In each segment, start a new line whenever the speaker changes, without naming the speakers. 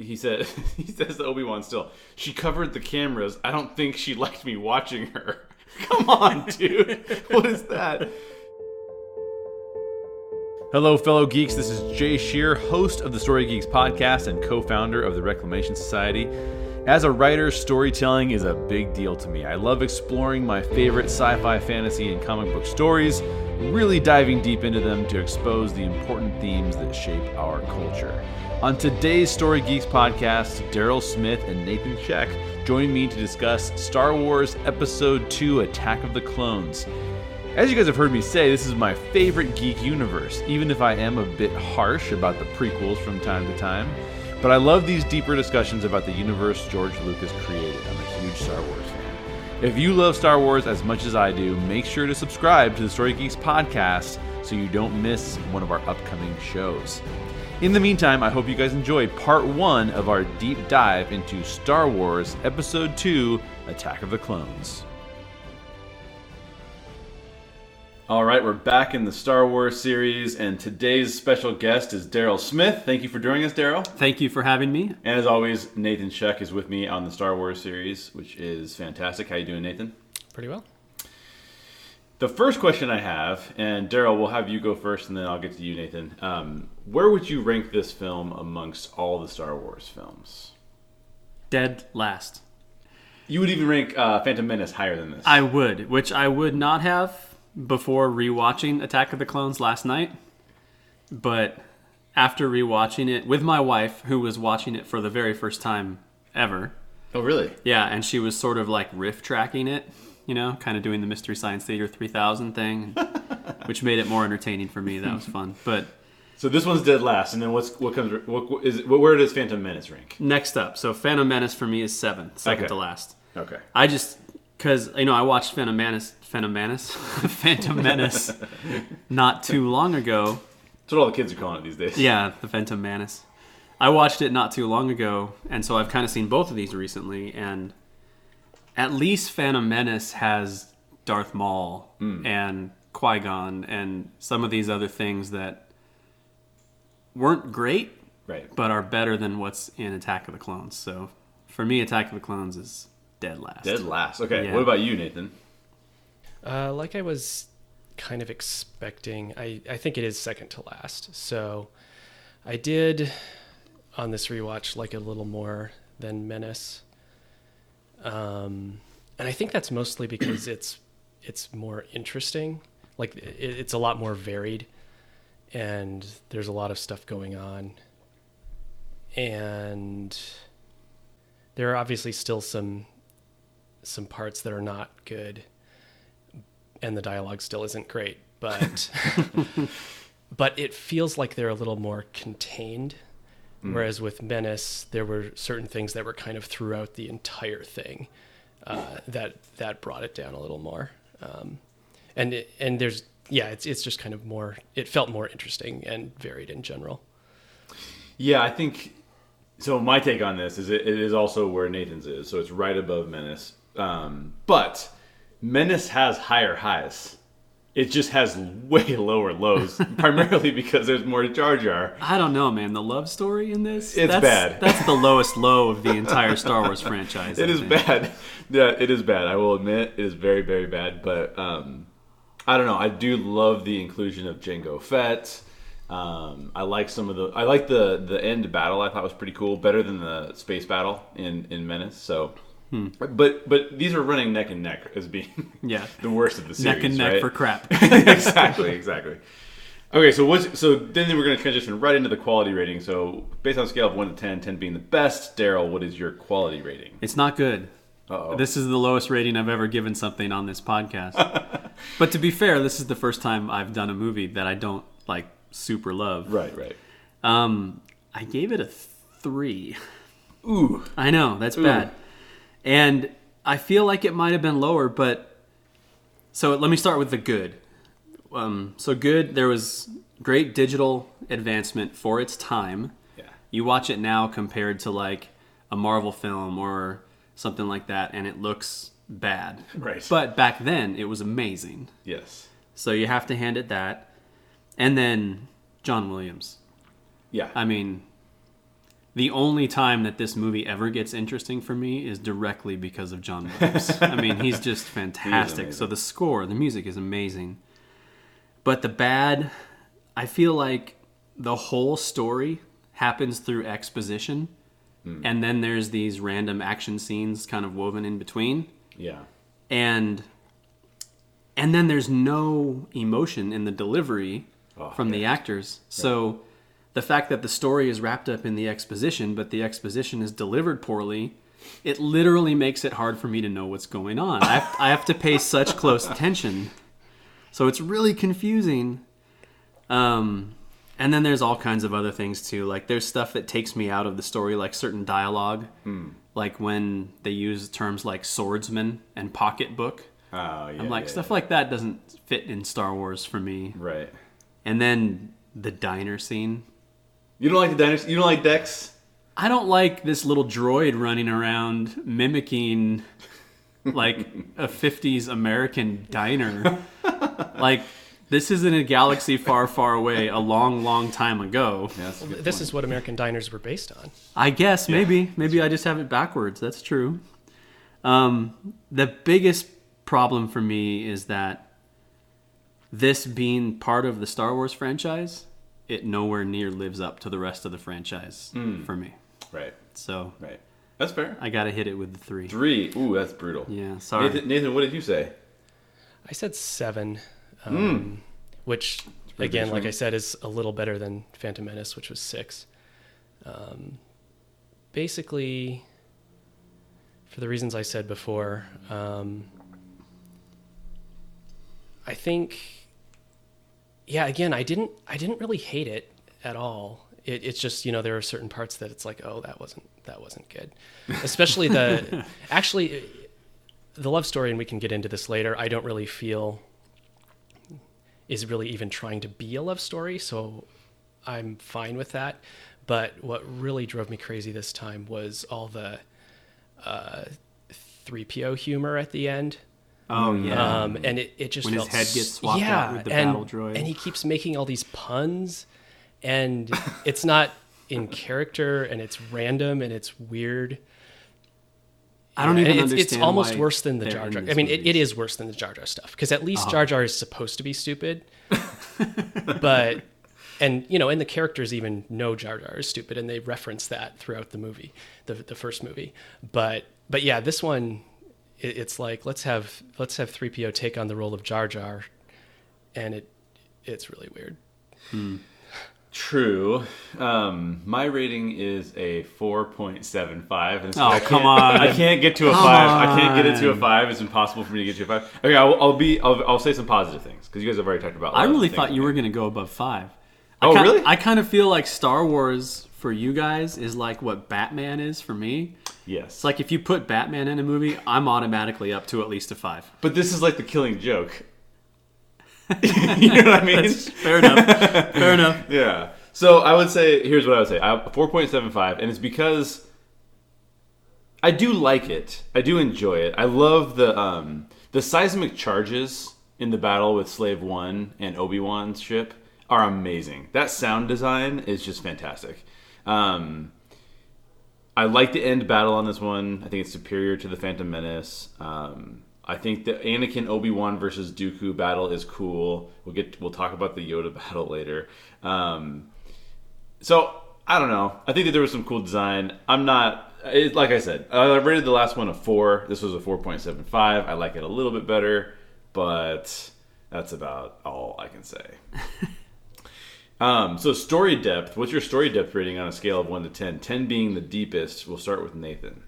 he said he says to Obi Wan still. She covered the cameras. I don't think she liked me watching her. Come on, dude. what is that? Hello, fellow geeks. This is Jay Shear, host of the Story Geeks podcast and co founder of the Reclamation Society. As a writer, storytelling is a big deal to me. I love exploring my favorite sci fi, fantasy, and comic book stories, really diving deep into them to expose the important themes that shape our culture. On today's Story Geeks podcast, Daryl Smith and Nathan Sheck join me to discuss Star Wars Episode 2 Attack of the Clones. As you guys have heard me say, this is my favorite geek universe, even if I am a bit harsh about the prequels from time to time. But I love these deeper discussions about the universe George Lucas created. I'm a huge Star Wars. If you love Star Wars as much as I do, make sure to subscribe to the Story Geeks podcast so you don't miss one of our upcoming shows. In the meantime, I hope you guys enjoyed part one of our deep dive into Star Wars Episode 2 Attack of the Clones. All right, we're back in the Star Wars series, and today's special guest is Daryl Smith. Thank you for joining us, Daryl.
Thank you for having me.
And as always, Nathan Sheck is with me on the Star Wars series, which is fantastic. How you doing, Nathan?
Pretty well.
The first question I have, and Daryl, we'll have you go first, and then I'll get to you, Nathan. Um, where would you rank this film amongst all the Star Wars films?
Dead last.
You would even rank uh, Phantom Menace higher than this.
I would, which I would not have before rewatching Attack of the Clones last night. But after rewatching it with my wife, who was watching it for the very first time ever,
oh, really?
yeah, and she was sort of like riff tracking it, you know, kind of doing the Mystery Science Theater 3000 thing, which made it more entertaining for me. That was fun. But
So this one's dead last, and then what's what comes? What, is what, where does Phantom Menace rank?
next up, so Phantom Menace for me is seven, second
Okay.
to last.
Okay.
I just because you know I watched Phantom Menace, Phantom Menace, Phantom Menace, not too long ago.
That's what all the kids are calling it these days.
Yeah, the Phantom Menace. I watched it not too long ago, and so I've kind of seen both of these recently. And at least Phantom Menace has Darth Maul hmm. and Qui Gon and some of these other things that weren't great,
Right.
but are better than what's in Attack of the Clones. So for me, Attack of the Clones is dead last.
Dead last. Okay.
Yeah.
What about you, Nathan?
Uh, like I was kind of expecting, I, I think it is second to last. So I did on this rewatch like a little more than Menace. Um, and I think that's mostly because it's it's more interesting. Like it, it's a lot more varied, and there's a lot of stuff going on. And there are obviously still some some parts that are not good and the dialogue still isn't great but but it feels like they're a little more contained whereas with menace there were certain things that were kind of throughout the entire thing uh, that that brought it down a little more um, and it, and there's yeah it's it's just kind of more it felt more interesting and varied in general
Yeah, I think. So my take on this is it, it is also where Nathan's is. So it's right above Menace. Um, but Menace has higher highs. It just has way lower lows, primarily because there's more Jar Jar.
I don't know, man. The love story in this,
It's
that's,
bad.
That's the lowest low of the entire Star Wars franchise.
It
I
is
think.
bad. Yeah, it is bad. I will admit it is very, very bad. But um, I don't know. I do love the inclusion of Jango Fett. Um, I like some of the. I like the the end battle. I thought was pretty cool. Better than the space battle in in Menace. So, but but these are running neck and neck as being
Hmm. Yeah.
the worst of the series.
Neck and neck
right?
for crap.
exactly, exactly. Okay, so what's so then we're going to transition right into the quality rating. So based on a scale of one to 10, 10 being the best, Daryl, what is your quality rating?
It's not good.
Uh-oh.
This is the lowest rating I've ever given something on this podcast. but to be fair, this is the first time I've done a movie that I don't like super love.
Right, right.
Um, I gave it a three.
Ooh,
I know that's bad, and I feel like it might have been lower. But so let me start with the good. Um, so good. There was great digital advancement for its time.
yeah.
You watch it now compared to like a Marvel film or something like that, and it looks bad.
Right.
But back then, it was amazing.
Yes.
So you have to hand it that. And then John Williams.
Yeah.
I mean, the only time that this movie ever gets interesting for me is directly because of John Williams. I mean, he's just fantastic.
amazing.
so the score, the music is amazing. But the bad, I feel like the whole story happens through exposition, hmm. and then there's these random action scenes kind of woven in between
Yeah.
and and then there's no emotion in the delivery
Oh,
from the actors so the fact that the story is wrapped up in the exposition but the exposition is delivered poorly it literally makes it hard for me to know what's going on i have, I have to pay such close attention so it's really confusing um and then there's all kinds of other things too like there's stuff that takes me out of the story like certain dialogue like when they use terms like swordsman and pocketbook
Oh, yeah.
I'm like
yeah,
stuff
yeah.
like that doesn't fit in Star Wars for me.
Right.
And then the diner scene.
You don't like the dinosaurs? You don't like Dex?
I don't like this little droid running around mimicking like a 50s American diner. like this is in a galaxy far, far away, a long, long time ago.
Yeah, that's a good
This
point.
is what American diners were based on.
I guess maybe maybe I just have it backwards. That's true. Um, the biggest problem for me is that this being part of the Star Wars franchise, it nowhere near lives up to the rest of the franchise for me.
right.
So
Right. That's fair.
I got to hit it with the three.
Three. Ooh, that's brutal.
Yeah, sorry.
Nathan, Nathan, what did you say?
I said seven, um, which again, like I said, is a little better than Phantom Menace, which was six. Um, basically, for the reasons I said before, um, I think, yeah. Again, I didn't, I didn't really hate it at all. It, it's just you know there are certain parts that it's like, oh, that wasn't that wasn't good. Especially the, actually, the love story, and we can get into this later. I don't really feel is really even trying to be a love story, so I'm fine with that. But what really drove me crazy this time was all the uh, 3PO humor at the end.
Oh yeah.
Um, and it, it just
When his head gets swapped out
yeah,
with the
and,
battle droid.
and he keeps making all these puns, and it's not in character, and it's random, and it's weird.
I don't even
it's,
understand.
it's almost worse than the Jar Jar. I mean, it, it is worse than the Jar Jar stuff because at least
Oh.
Jar Jar is supposed to be stupid, but and you know, and the characters even know Jar Jar is stupid, and they reference that throughout the movie, the the first movie. But but yeah, this one, it, it's like let's have let's have three PO take on the role of Jar Jar, and it it's really weird.
True. Um, my rating is a 4.75. And so
Oh,
I
come on.
I can't get to a
Come
5. I can't get it to a 5. It's impossible for me to get to a 5. Okay, I'll, I'll be. I'll, I'll say some positive things because you guys have already talked about.
I really thought you were going to go above five. I
Oh,
ki-
really?
I kind of feel like Star Wars for you guys is like what Batman is for me.
Yes.
It's like if you put Batman in a movie, I'm automatically up to at least a five.
but this is like the killing joke. you know what I mean?
Fair enough. Fair enough.
Yeah. So I would say here's what I would say. I have 4.75 and it's because I do like it. I do enjoy it. I love the um the seismic charges in the battle with Slave 1 and Obi-Wan's ship are amazing. That sound design is just fantastic. Um I like the end battle on this one. I think it's superior to the Phantom Menace. Um, I think the Anakin Obi Wan versus Dooku battle is cool. We'll get we'll talk about the Yoda battle later. Um, so I don't know. I think that there was some cool design. I'm not it, like I said. I rated the last one a four. This was a four point seven five. I like it a little bit better, but that's about all I can say. Um, so story depth. What's your story depth rating on a scale of one to 10? 10 being the deepest. We'll start with Nathan.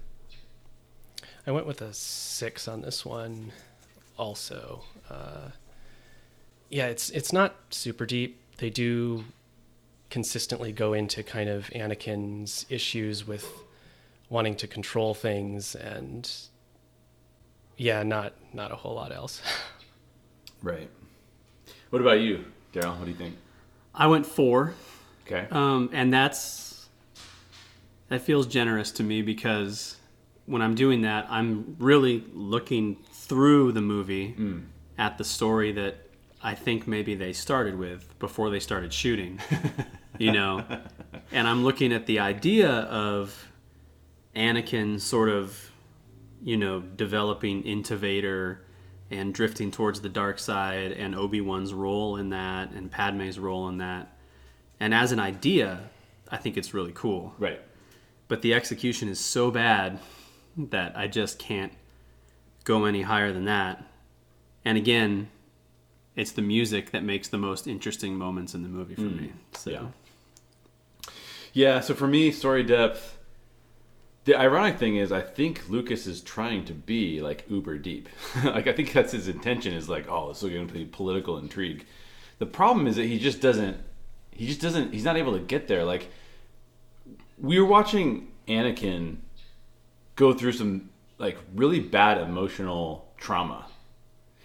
I went with a six on this one, also. Uh, yeah, it's it's not super deep. They do consistently go into kind of Anakin's issues with wanting to control things, and yeah, not not a whole lot else.
Right. What about you, Daryl? What do you think?
I went four,
Okay.
um, and that's that feels generous to me because when I'm doing that, I'm really looking through the movie at the story that I think maybe they started with before they started shooting. you know, and I'm looking at the idea of Anakin sort of, you know, developing into Vader and drifting towards the dark side, and Obi Wan's role in that, and Padme's role in that. And as an idea, I think it's really cool.
Right.
But the execution is so bad that I just can't go any higher than that. And again, it's the music that makes the most interesting moments in the movie for hmm. me. So
yeah. Yeah, so for me, story depth. The ironic thing is, I think Lucas is trying to be like uber deep. like I think that's his intention. Is like, oh, this is going to be political intrigue. The problem is that he just doesn't. He just doesn't. He's not able to get there. Like we were watching Anakin go through some like really bad emotional trauma.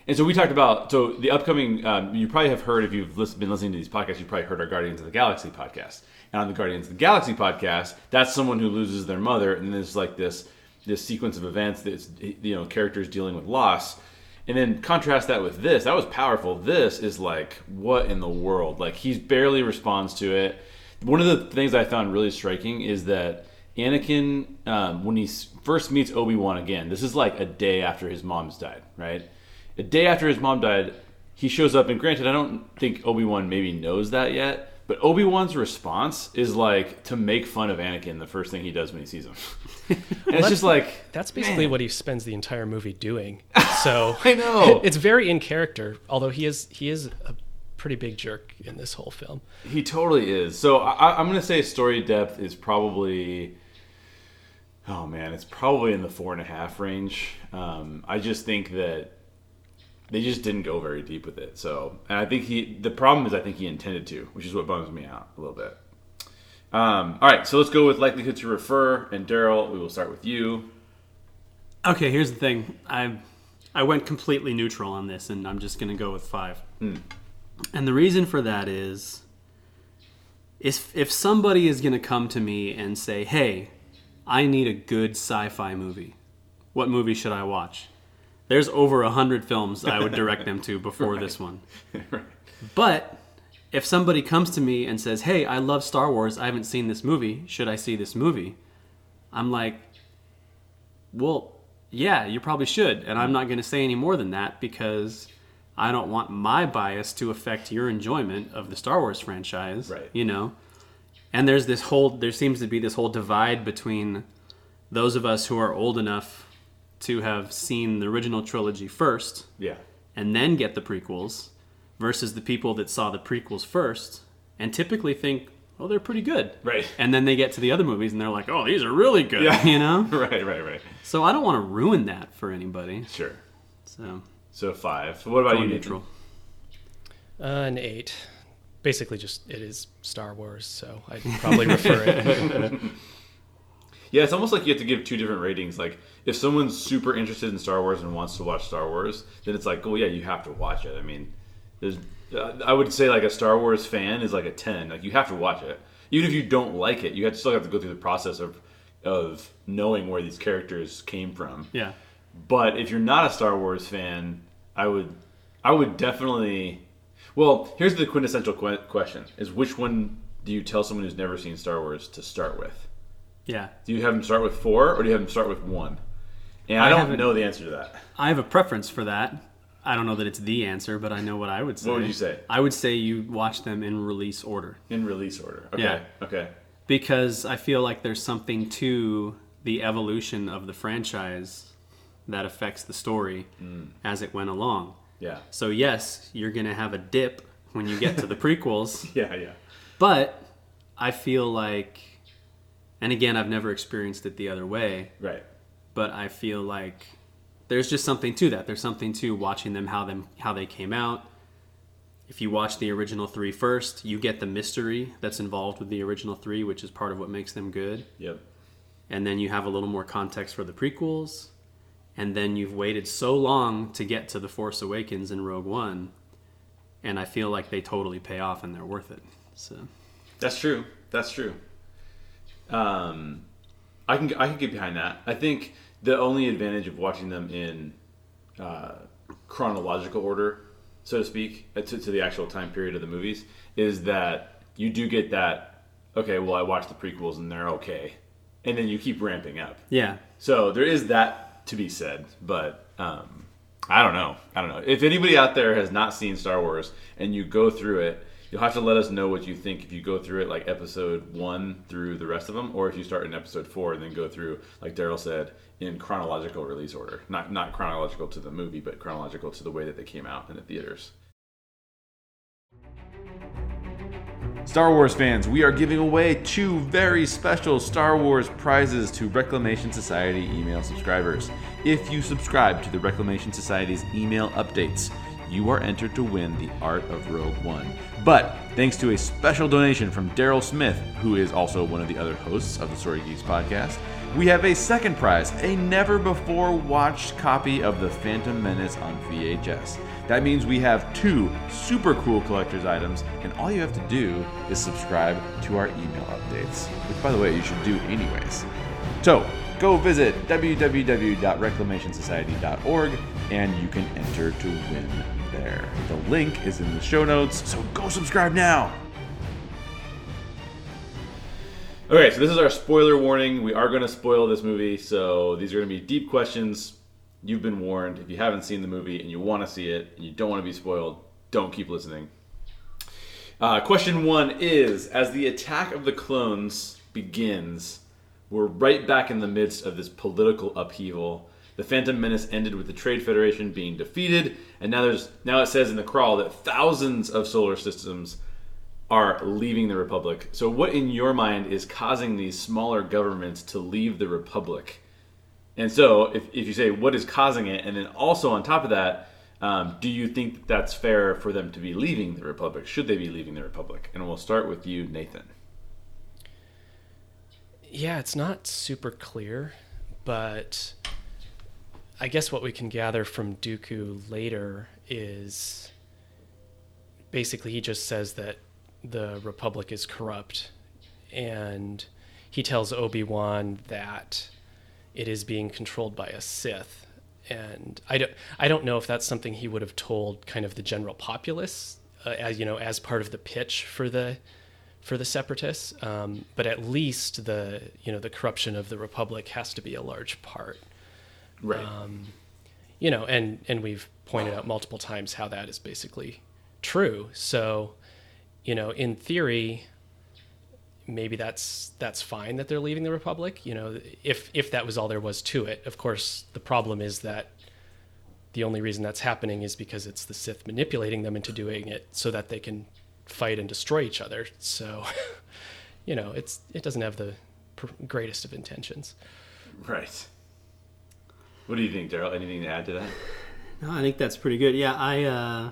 And so we talked about so the upcoming. Um, you probably have heard if you've been listening to these podcasts, you've probably heard our Guardians of the Galaxy podcast. And on the Guardians of the Galaxy podcast, that's someone who loses their mother, and there's like this this sequence of events that's you know characters dealing with loss. And then contrast that with this. That was powerful. This is like what in the world? Like he's barely responds to it. One of the things I found really striking is that Anakin, um, when he first meets Obi Wan again, this is like a day after his mom's died, right? A day after his mom died, he shows up, and granted, I don't think Obi Wan maybe knows that yet, but Obi Wan's response is like to make fun of Anakin the first thing he does when he sees him. and it's just like,
That's basically what he spends the entire movie doing. So
I know.
it's very in character, although he is he is a pretty big jerk in this whole film.
He totally is. So I, I'm going to say story depth is probably. Oh man, it's probably in the four and a half range. Um, I just think that they just didn't go very deep with it. So, and I think he. The problem is, I think he intended to, which is what bums me out a little bit. Um, all right, so let's go with likelihood to refer. And Daryl, we will start with you.
Okay, here's the thing. I I went completely neutral on this, and I'm just gonna go with five. And the reason for that is, is if somebody is gonna come to me and say, "Hey, I need a good sci-fi movie. What movie should I watch?" There's over a hundred films I would direct them to before this one.
right.
But if somebody comes to me and says, "Hey, I love Star Wars. I haven't seen this movie. Should I see this movie?" I'm like, "Well, yeah, you probably should." And I'm not going to say any more than that because I don't want my bias to affect your enjoyment of the Star Wars franchise,
Right.
you know. And there's this whole there seems to be this whole divide between those of us who are old enough to have seen the original trilogy first
Yeah.
and then get the prequels versus the people that saw the prequels first and typically think, oh, they're pretty good.
Right.
And then they get to the other movies and they're like, oh, these are really good.
Yeah.
You know?
right. Right. Right.
So I don't want to ruin that for anybody.
Sure.
So
So five. What about you,
neutral.
Uh, an eight. Basically, just it is Star Wars, so I'd probably refer it.
Yeah, it's almost like you have to give two different ratings. Like, if someone's super interested in Star Wars and wants to watch Star Wars, then it's like, oh yeah, you have to watch it. I mean, there's, uh, I would say like a Star Wars fan is like a ten. Like you have to watch it, even if you don't like it. You have, still have to go through the process of of knowing where these characters came from.
Yeah.
But if you're not a Star Wars fan, I would, I would definitely. Well, here's the quintessential que- question: Is which one do you tell someone who's never seen Star Wars to start with?
Yeah.
Do you have them start with four or do you have them start with one? And I,
I
don't know the answer to that.
I have a preference for that. I don't know that it's the answer, but I know what I would say.
What would you say?
I would say you watch them in release order.
In release order. Okay.
Yeah.
Okay.
because I feel like there's something to the evolution of the franchise that affects the story hmm. as it went along.
Yeah.
So yes, you're going to have a dip when you get to the prequels,
Yeah. Yeah.
but I feel like and again, I've never experienced it the other way,
Right.
but I feel like there's just something to that. There's something to watching them how them how they came out. If you watch the original three first, you get the mystery that's involved with the original three, which is part of what makes them good.
Yep.
And then you have a little more context for the prequels. And then you've waited so long to get to The Force Awakens and Rogue One. And I feel like they totally pay off and they're worth it. So
That's true. That's true. Um, I can I can get behind that. I think the only advantage of watching them in uh, chronological order, so to speak, uh, to, to the actual time period of the movies, is that you do get that okay, well, I watched the prequels and they're okay, and then you keep ramping up.
Yeah.
So there is that to be said, but um, I don't know. I don't know. If anybody out there has not seen Star Wars and you go through it, you'll have to let us know what you think if you go through it like episode one through the rest of them, or if you start in episode four and then go through, like Daryl said, in chronological release order. Not not chronological to the movie, but chronological to the way that they came out in the theaters. Star Wars fans, we are giving away two very special Star Wars prizes to Reclamation Society email subscribers. If you subscribe to the Reclamation Society's email updates, you are entered to win the Art of Rogue One. But thanks to a special donation from Daryl Smith, who is also one of the other hosts of the Story Geeks podcast, we have a second prize a never before watched copy of The Phantom Menace on VHS. That means we have two super cool collector's items, and all you have to do is subscribe to our email updates, which, by the way, you should do anyways. So, go visit www.reclamationsociety.org and you can enter to win there. The link is in the show notes, so go subscribe now. Okay, so this is our spoiler warning. We are going to spoil this movie, so these are going to be deep questions. You've been warned. If you haven't seen the movie and you want to see it and you don't want to be spoiled, don't keep listening. Uh, question one is As the attack of the clones begins, we're right back in the midst of this political upheaval. The Phantom Menace ended with the Trade Federation being defeated, and now there's now it says in the crawl that thousands of solar systems are leaving the Republic. So, what in your mind is causing these smaller governments to leave the Republic? And so, if, if you say what is causing it, and then also on top of that, um, do you think that that's fair for them to be leaving the Republic? Should they be leaving the Republic? And we'll start with you, Nathan.
Yeah, it's not super clear, but I guess what we can gather from Dooku later is basically he just says that the Republic is corrupt, and he tells Obi Wan that it is being controlled by a Sith. And I don't, I don't know if that's something he would have told kind of the general populace, uh, as you know, as part of the pitch for the for the separatists. Um, but at least the you know the corruption of the republic has to be a large part.
Right.
Um, you know, and and we've pointed out multiple times how that is basically true. So, you know, in theory, maybe that's that's fine that they're leaving the republic. You know, if if that was all there was to it. Of course, the problem is that the only reason that's happening is because it's the Sith manipulating them into doing it so that they can fight and destroy each other. So, you know, it's it doesn't have the pr- greatest of intentions.
right. What do you think, Daryl? Anything to add to that?
No, I think that's pretty good. Yeah, I. Uh,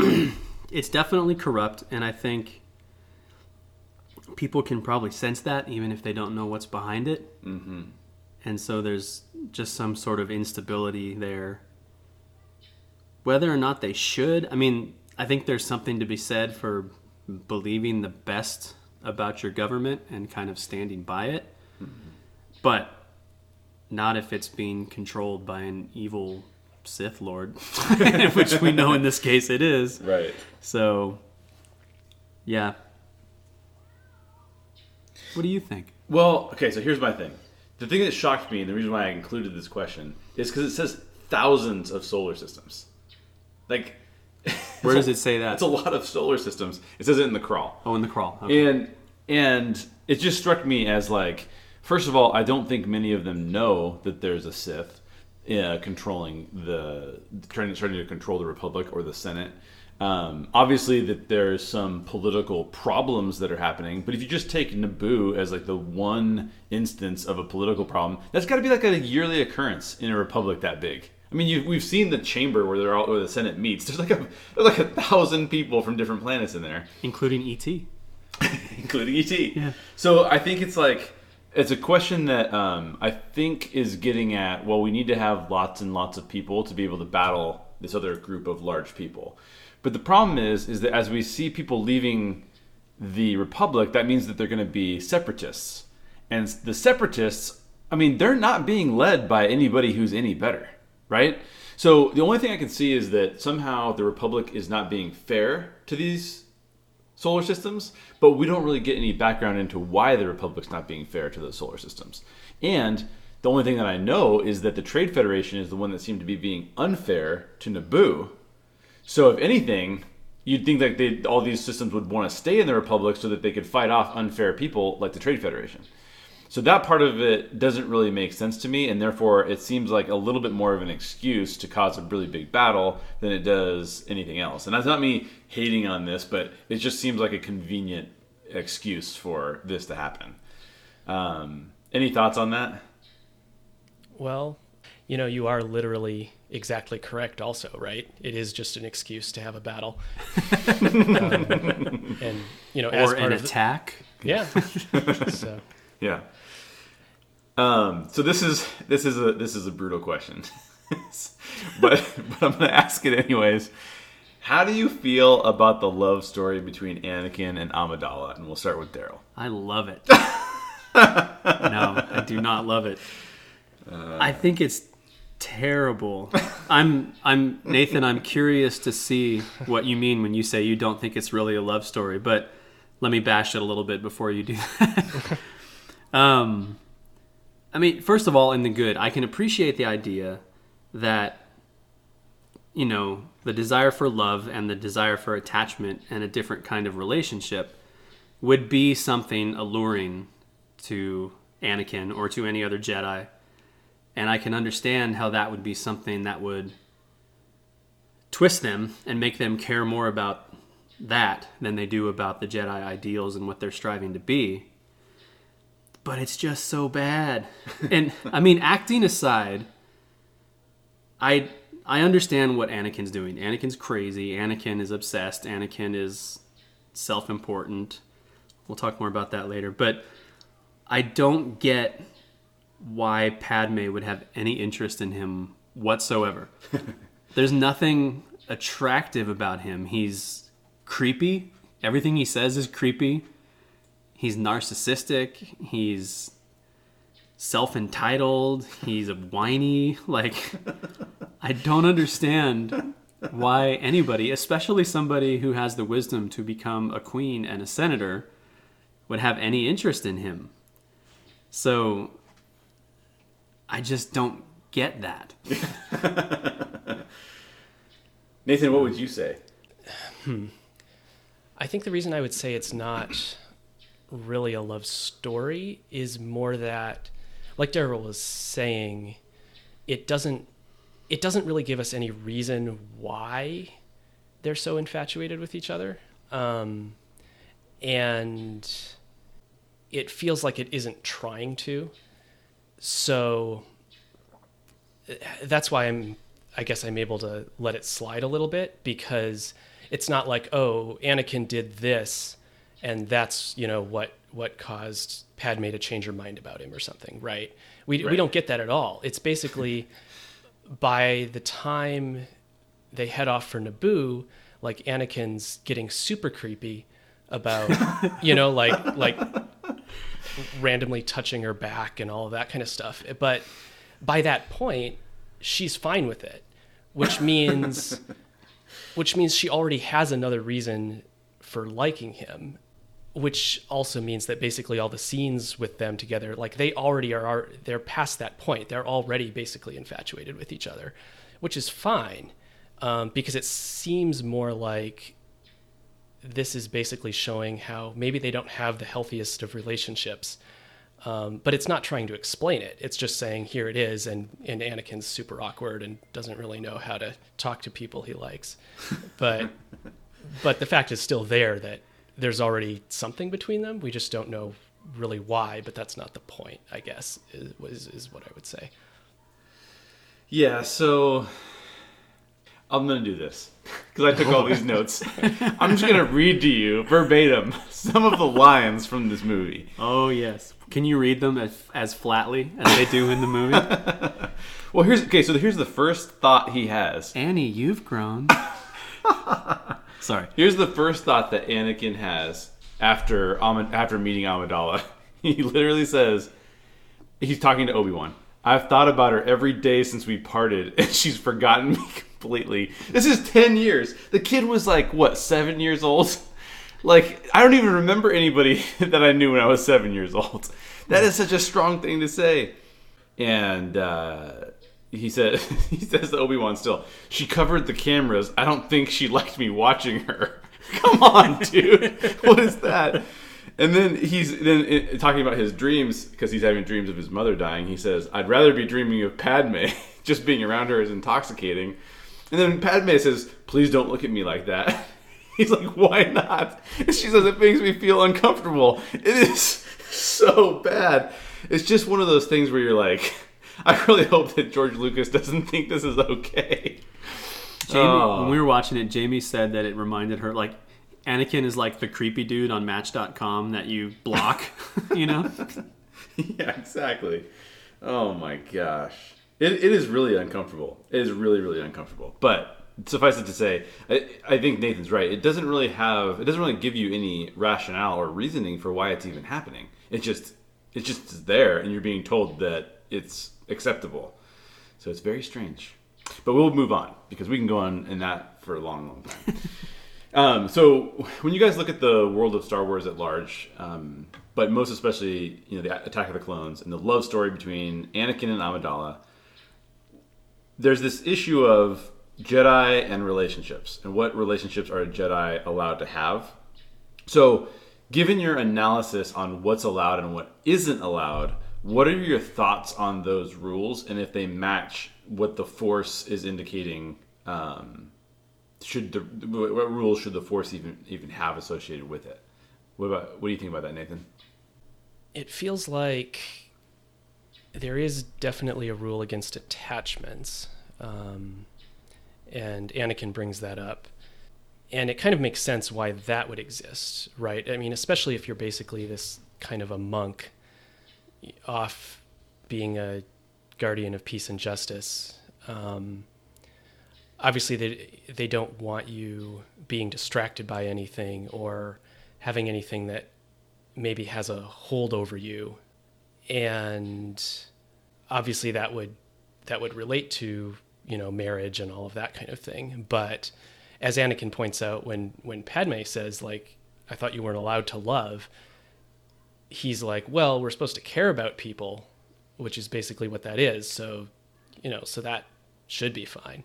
it's definitely corrupt, and I think people can probably sense that even if they don't know what's behind it. Mm-hmm. And so there's just some sort of instability there. Whether or not they should, I mean, I think there's something to be said for believing the best about your government and kind of standing by it. But not if it's being controlled by an evil Sith Lord, which we know in this case it is.
Right.
So, yeah. What do you think?
Well, okay, so here's my thing. The thing that shocked me, and the reason why I included this question, is because it says thousands of solar systems. Like,
Where does it say that?
It's a lot of solar systems. It says it in the crawl.
Oh, in the crawl. Okay.
And and it just struck me as like, first of all, I don't think many of them know that there's a Sith uh, controlling the trying to starting to control the Republic or the Senate. Um, obviously, that there's some political problems that are happening, but if you just take Naboo as like the one instance of a political problem, that's got to be like a yearly occurrence in a republic that big. I mean, we've seen the chamber where they're all where the Senate meets. There's like a there's like a thousand people from different planets in there
Including E.T.
including ET.
Yeah.
So I think it's like it's a question that um, I think is getting at. Well, we need to have lots and lots of people to be able to battle this other group of large people. But the problem is, is that as we see people leaving the republic, that means that they're going to be separatists, and the separatists. I mean, they're not being led by anybody who's any better, right? So the only thing I can see is that somehow the republic is not being fair to these solar systems, but we don't really get any background into why the Republic's not being fair to those solar systems. And the only thing that I know is that the Trade Federation is the one that seemed to be being unfair to Naboo. So, if anything, you'd think that they, all these systems would want to stay in the Republic so that they could fight off unfair people like the Trade Federation. So that part of it doesn't really make sense to me, and therefore it seems like a little bit more of an excuse to cause a really big battle than it does anything else. And that's not me hating on this, but it just seems like a convenient excuse for this to happen. Um, any thoughts on that?
Well, you know, you are literally exactly correct, also, right? It is just an excuse to have a battle. um, and, you know,
Or
part
an
of the-
attack.
yeah. so,
Yeah. Um, so this is this is a this is a brutal question, but but I'm gonna ask it anyways. How do you feel about the love story between Anakin and Amidala? And we'll start with Daryl.
I love it. no, I do not love it. I think it's terrible. I'm I'm Nathan, I'm curious to see what you mean when you say you don't think it's really a love story, but let me bash it a little bit before you do that. um I mean, first of all, in the good, I can appreciate the idea that you know, the desire for love and the desire for attachment and a different kind of relationship would be something alluring to Anakin or to any other Jedi. And I can understand how that would be something that would twist them and make them care more about that than they do about the Jedi ideals and what they're striving to be. But it's just so bad. and I mean, acting aside, I I understand what Anakin's doing. Anakin's crazy. Anakin is obsessed. Anakin is self-important. We'll talk more about that later. But I don't get why Padme would have any interest in him whatsoever. There's nothing attractive about him. He's creepy. Everything he says is creepy. He's narcissistic. He's self-entitled. He's a whiny. Like I don't understand why anybody, especially somebody who has the wisdom to become a queen and a senator, would have any interest in him. So I just don't get that.
Nathan, what would you say? hmm.
I think the reason I would say it's not really a love story is more that, like Daryl was saying, it doesn't it doesn't really give us any reason why they're so infatuated with each other, um, and it feels like it isn't trying to. So that's why I'm I guess I'm able to let it slide a little bit because it's not like oh Anakin did this and that's you know what what caused Padme to change her mind about him or something right? We we don't get that at all. It's basically by the time they head off for Naboo like Anakin's getting super creepy about you know like like randomly touching her back and all of that kind of stuff. But by that point, she's fine with it, which means which means she already has another reason for liking him, which also means that basically all the scenes with them together, like they already are, are they're past that point. They're already basically infatuated with each other, which is fine um, because it seems more like this is basically showing how maybe they don't have the healthiest of relationships. Um, but it's not trying to explain it. It's just saying here it is, and, and Anakin's super awkward and doesn't really know how to talk to people he likes. But but the fact is still there that there's already something between them. We just don't know really why. But that's not the point, I guess. Is is, is what I would say.
Yeah, so I'm gonna do this because I took all these notes. I'm just gonna read to you verbatim some of the lines from this movie.
Oh yes. Can you read them as, as flatly as they do in the movie?
Well, here's okay. So here's the first thought he has.
Annie, you've grown. Sorry.
Here's the first thought that Anakin has after after meeting Amidala. He literally says, he's talking to Obi Wan. I've thought about her every day since we parted, and she's forgotten me completely. This is ten years. The kid was like what seven years old. like I don't even remember anybody that I knew when I was seven years old. That is such a strong thing to say. And uh, he said, he says to Obi Wan still, she covered the cameras. I don't think she liked me watching her. Come on, dude. what is that? And then he's then uh, talking about his dreams because he's having dreams of his mother dying. He says, "I'd rather be dreaming of Padme. Just being around her is intoxicating." And then Padme says, "Please don't look at me like that." He's like, "Why not?" And she says, "It makes me feel uncomfortable." It is so bad. It's just one of those things where you're like, I really hope that George Lucas doesn't think this is okay.
Jamie,
Oh.
when we were watching it, Jamie said that it reminded her like Anakin is like the creepy dude on Match.com that you block, you know.
yeah, exactly. Oh my gosh. It, it is really uncomfortable. It is really, really uncomfortable. But suffice it to say, I, I think Nathan's right. It doesn't really have, it doesn't really give you any rationale or reasoning for why it's even happening. It just, it just is there and you're being told that it's acceptable. So it's very strange. But we'll move on because we can go on in that for a long, long time. Um, so when you guys look at the world of Star Wars at large, um, but most especially you know the Attack of the Clones and the love story between Anakin and Amidala, there's this issue of Jedi and relationships and what relationships are a Jedi allowed to have. So, given your analysis on what's allowed and what isn't allowed, what are your thoughts on those rules and if they match what the Force is indicating? Um, should the what rules should the Force even even have associated with it? What about what do you think about that, Nathan?
It feels like there is definitely a rule against attachments, um, and Anakin brings that up, and it kind of makes sense why that would exist, right? I mean, especially if you're basically this kind of a monk, off being a guardian of peace and justice. Um, obviously they they don't want you being distracted by anything or having anything that maybe has a hold over you and obviously that would that would relate to you know marriage and all of that kind of thing but as Anakin points out when when Padme says like I thought you weren't allowed to love he's like well we're supposed to care about people which is basically what that is. So you know so that should be fine.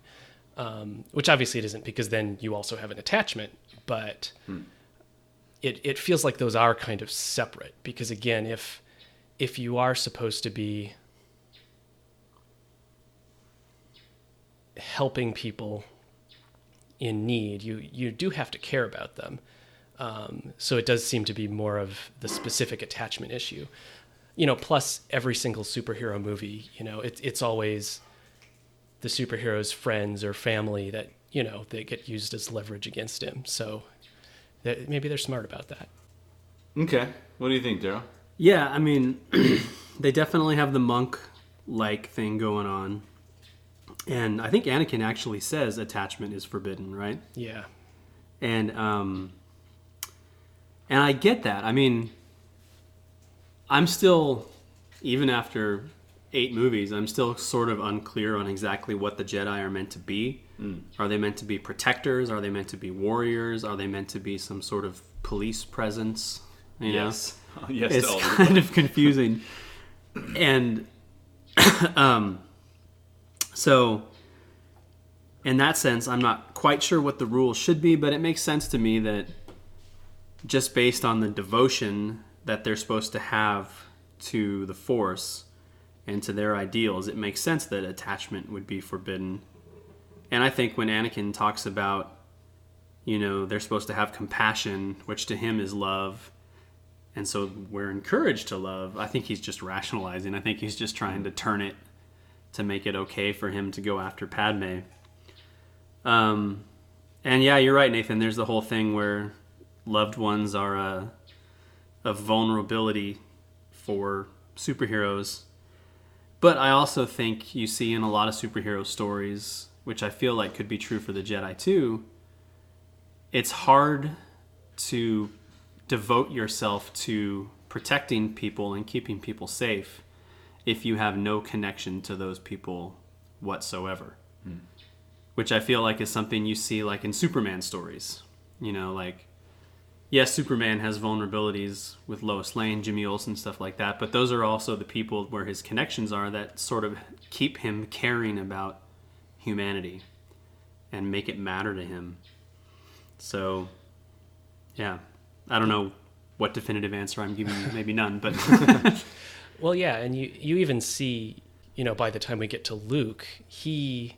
Um, which obviously it isn't because then you also have an attachment but it, it feels like those are kind of separate. Because again if if you are supposed to be helping people in need you you do have to care about them um, so it does seem to be more of the specific attachment issue you know plus every single superhero movie you know it, it's always the superhero's friends or family that you know they get used as leverage against him so that maybe they're smart about that
Okay, what do you think, Daryl?
Yeah, I mean, they definitely have the monk like thing going on. And I think Anakin actually says attachment is forbidden, right?
yeah
And um and I get that. I mean, I'm still even after 8 movies, I'm still sort of unclear on exactly what the Jedi are meant to be. Are they meant to be protectors? Are they meant to be warriors? Are they meant to be some sort of police presence? You know?
yes,
it's kind of confusing and um so in that sense i'm not quite sure what the rules should be but it makes sense to me that just based on the devotion that they're supposed to have to the force and to their ideals it makes sense that attachment would be forbidden and i think when anakin talks about you know they're supposed to have compassion which to him is love and so we're encouraged to love. I think he's just rationalizing. I think he's just trying to turn it to make it okay for him to go after Padme. Um, and yeah, you're right, Nathan. There's the whole thing where loved ones are a, a vulnerability for superheroes. But I also think you see in a lot of superhero stories, which I feel like could be true for the Jedi too, it's hard to devote yourself to protecting people and keeping people safe if you have no connection to those people whatsoever. Hmm. Which I feel like is something you see like in Superman stories. You know, like yes, Superman has vulnerabilities with Lois Lane, Jimmy Olsen, stuff like that, but those are also the people where his connections are that sort of keep him caring about humanity and make it matter to him. So, yeah, I don't know what definitive answer I'm giving you, maybe none, but
Well, yeah, and you you even see, you know, by the time we get to Luke, he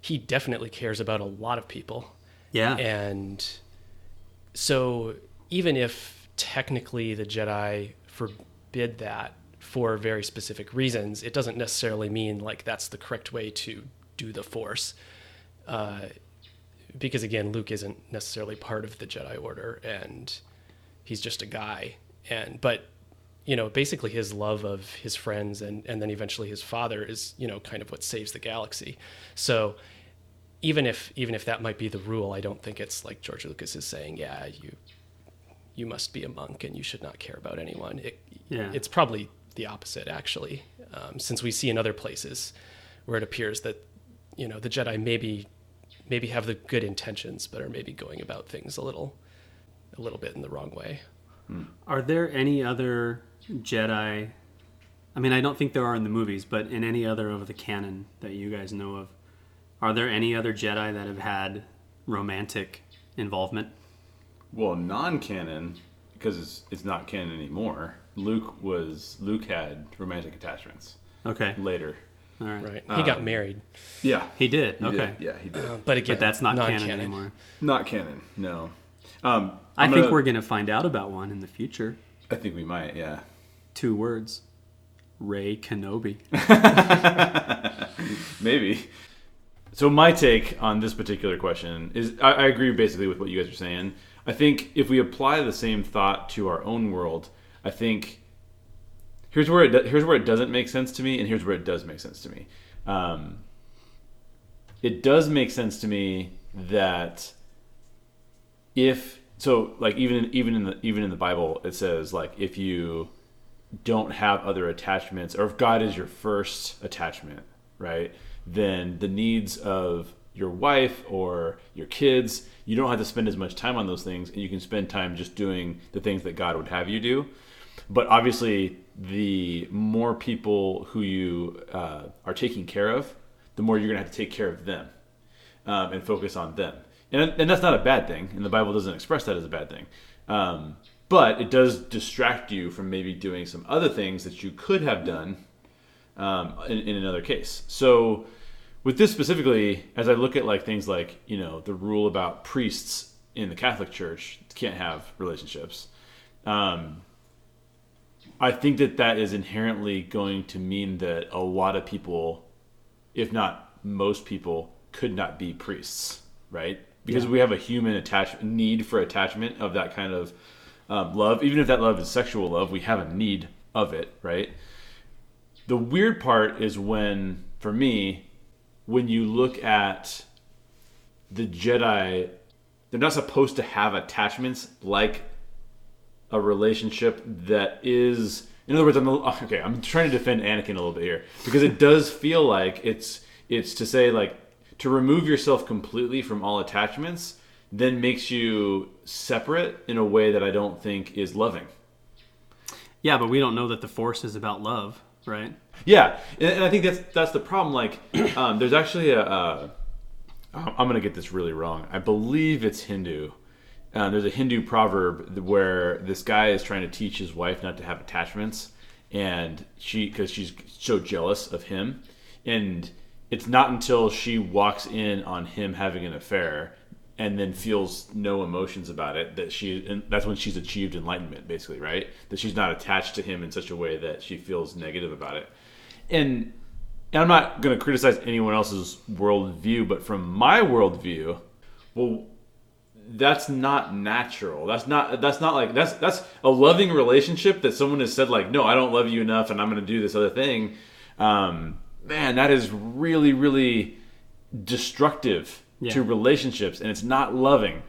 he definitely cares about a lot of people.
yeah,
And so even if technically the Jedi forbid that for very specific reasons, it doesn't necessarily mean like that's the correct way to do the Force. Uh, because again, Luke isn't necessarily part of the Jedi Order, and he's just a guy. And but you know, basically his love of his friends and and then eventually his father is you know kind of what saves the galaxy. So even if even if that might be the rule, I don't think it's like George Lucas is saying, yeah, you you must be a monk and you should not care about anyone. It,
Yeah.
It's probably the opposite, actually, um, since we see in other places where it appears that you know the Jedi maybe maybe have the good intentions, but are maybe going about things a little a little bit in the wrong way.
Are there any other Jedi? I mean, I don't think there are in the movies, but in any other of the canon that you guys know of, are there any other Jedi that have had romantic involvement?
Well, non-canon because it's it's not canon anymore. Luke was Luke had romantic attachments
Okay,
later.
all right.
Right? he got married,
Yeah.
He did.
He
okay,
did. Yeah, he did.
but again,
but that's not canon
non-canon.
anymore.
Not canon. No. Um,
I
I'm
think
gonna-
we're gonna find out about one in the future.
I think we might. Yeah.
Two words: Rey Kenobi.
Maybe. So my take on this particular question is I, I agree basically with what you guys are saying. I think if we apply the same thought to our own world, I think here's where it here's where it doesn't make sense to me, and here's where it does make sense to me. Um, it does make sense to me that if so, like even even in the even in the Bible, it says like if you don't have other attachments, or if God is your first attachment, right? Then the needs of your wife or your kids, you don't have to spend as much time on those things, and you can spend time just doing the things that God would have you do. But obviously, the more people who you uh, are taking care of, the more you're going to have to take care of them um, and focus on them. And, and that's not a bad thing, and the Bible doesn't express that as a bad thing. Um, but it does distract you from maybe doing some other things that you could have done um, in, in another case. So, with this specifically, as I look at like things like you know the rule about priests in the Catholic Church can't have relationships, um, I think that that is inherently going to mean that a lot of people, if not most people, could not be priests, right? Because we have a human attach need for attachment of that kind of um, love. Even if that love is sexual love, we have a need of it, right? The weird part is when, for me, when you look at the Jedi, they're not supposed to have attachments like a relationship that is in other words i'm okay i'm trying to defend anakin a little bit here because it does feel like it's it's to say like to remove yourself completely from all attachments then makes you separate in a way that i don't think is loving.
Yeah, but we don't know that the Force is about love, right?
Yeah, and, and I think that's that's the problem. Like, um, there's actually a. Uh, I'm gonna get this really wrong. I believe it's Hindu. Uh, there's a Hindu proverb where this guy is trying to teach his wife not to have attachments, and she because she's so jealous of him, and it's not until she walks in on him having an affair and then feels no emotions about it that she and that's when she's achieved enlightenment basically right? That she's not attached to him in such a way that she feels negative about it. And, and i'm not going to criticize anyone else's worldview but from my worldview well that's not natural. That's not that's not like that's that's a loving relationship that someone has said like no i don't love you enough and i'm going to do this other thing. Um, man that is really really destructive
Yeah.
to relationships and it's not loving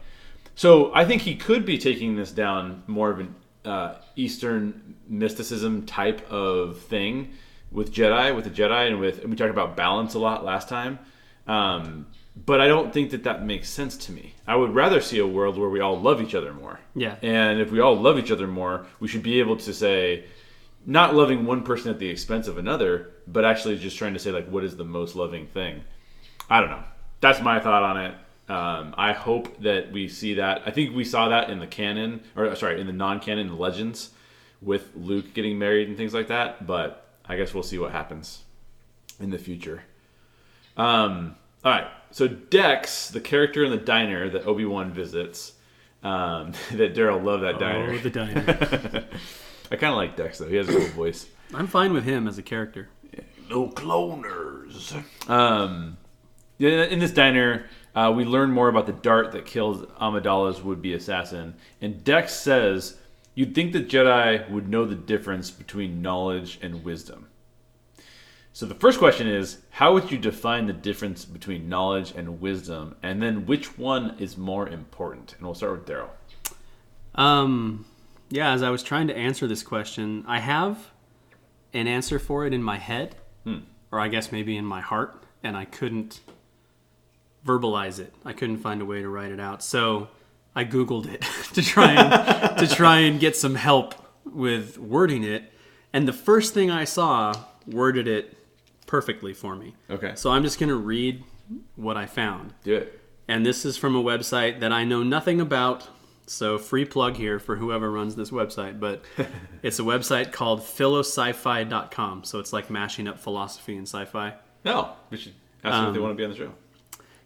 so i think he could be taking this down more of an uh, eastern mysticism type of thing with jedi with the jedi and with and we talked about balance a lot last time Um, but I don't think that that makes sense to me. I would rather see a world where we all love each other more.
Yeah.
And if we all love each other more, we should be able to say, not loving one person at the expense of another, but actually just trying to say like, what is the most loving thing? I don't know. That's my thought on it. Um, I hope that we see that. I think we saw that in the canon, or sorry, in the non-canon Legends, with Luke getting married and things like that. But I guess we'll see what happens in the future. Um, all right. So Dex, the character in the diner that Obi Wan visits, um, that Daryl loved that diner.
Oh, the diner.
I kind of like Dex though. He has a cool voice.
I'm fine with him as a character.
No cloners. Um, yeah, in this diner, uh, we learn more about the dart that kills Amidala's would-be assassin, and Dex says, "You'd think the Jedi would know the difference between knowledge and wisdom." So the first question is, how would you define the difference between knowledge and wisdom, and then which one is more important? And we'll start with Daryl.
Um, yeah, as I was trying to answer this question, I have an answer for it in my head, or I guess maybe in my heart, and I couldn't verbalize it. I couldn't find a way to write it out. So I googled it to try and to try and get some help with wording it. And the first thing I saw worded it perfectly for me.
Okay.
So I'm just going to read what I found.
Do it.
And this is from a website that I know nothing about. So free plug here for whoever runs this website, but it's a website called philosci-fi.com. So it's like mashing up philosophy and sci-fi.
No, we should ask them if they um, want to be on the show.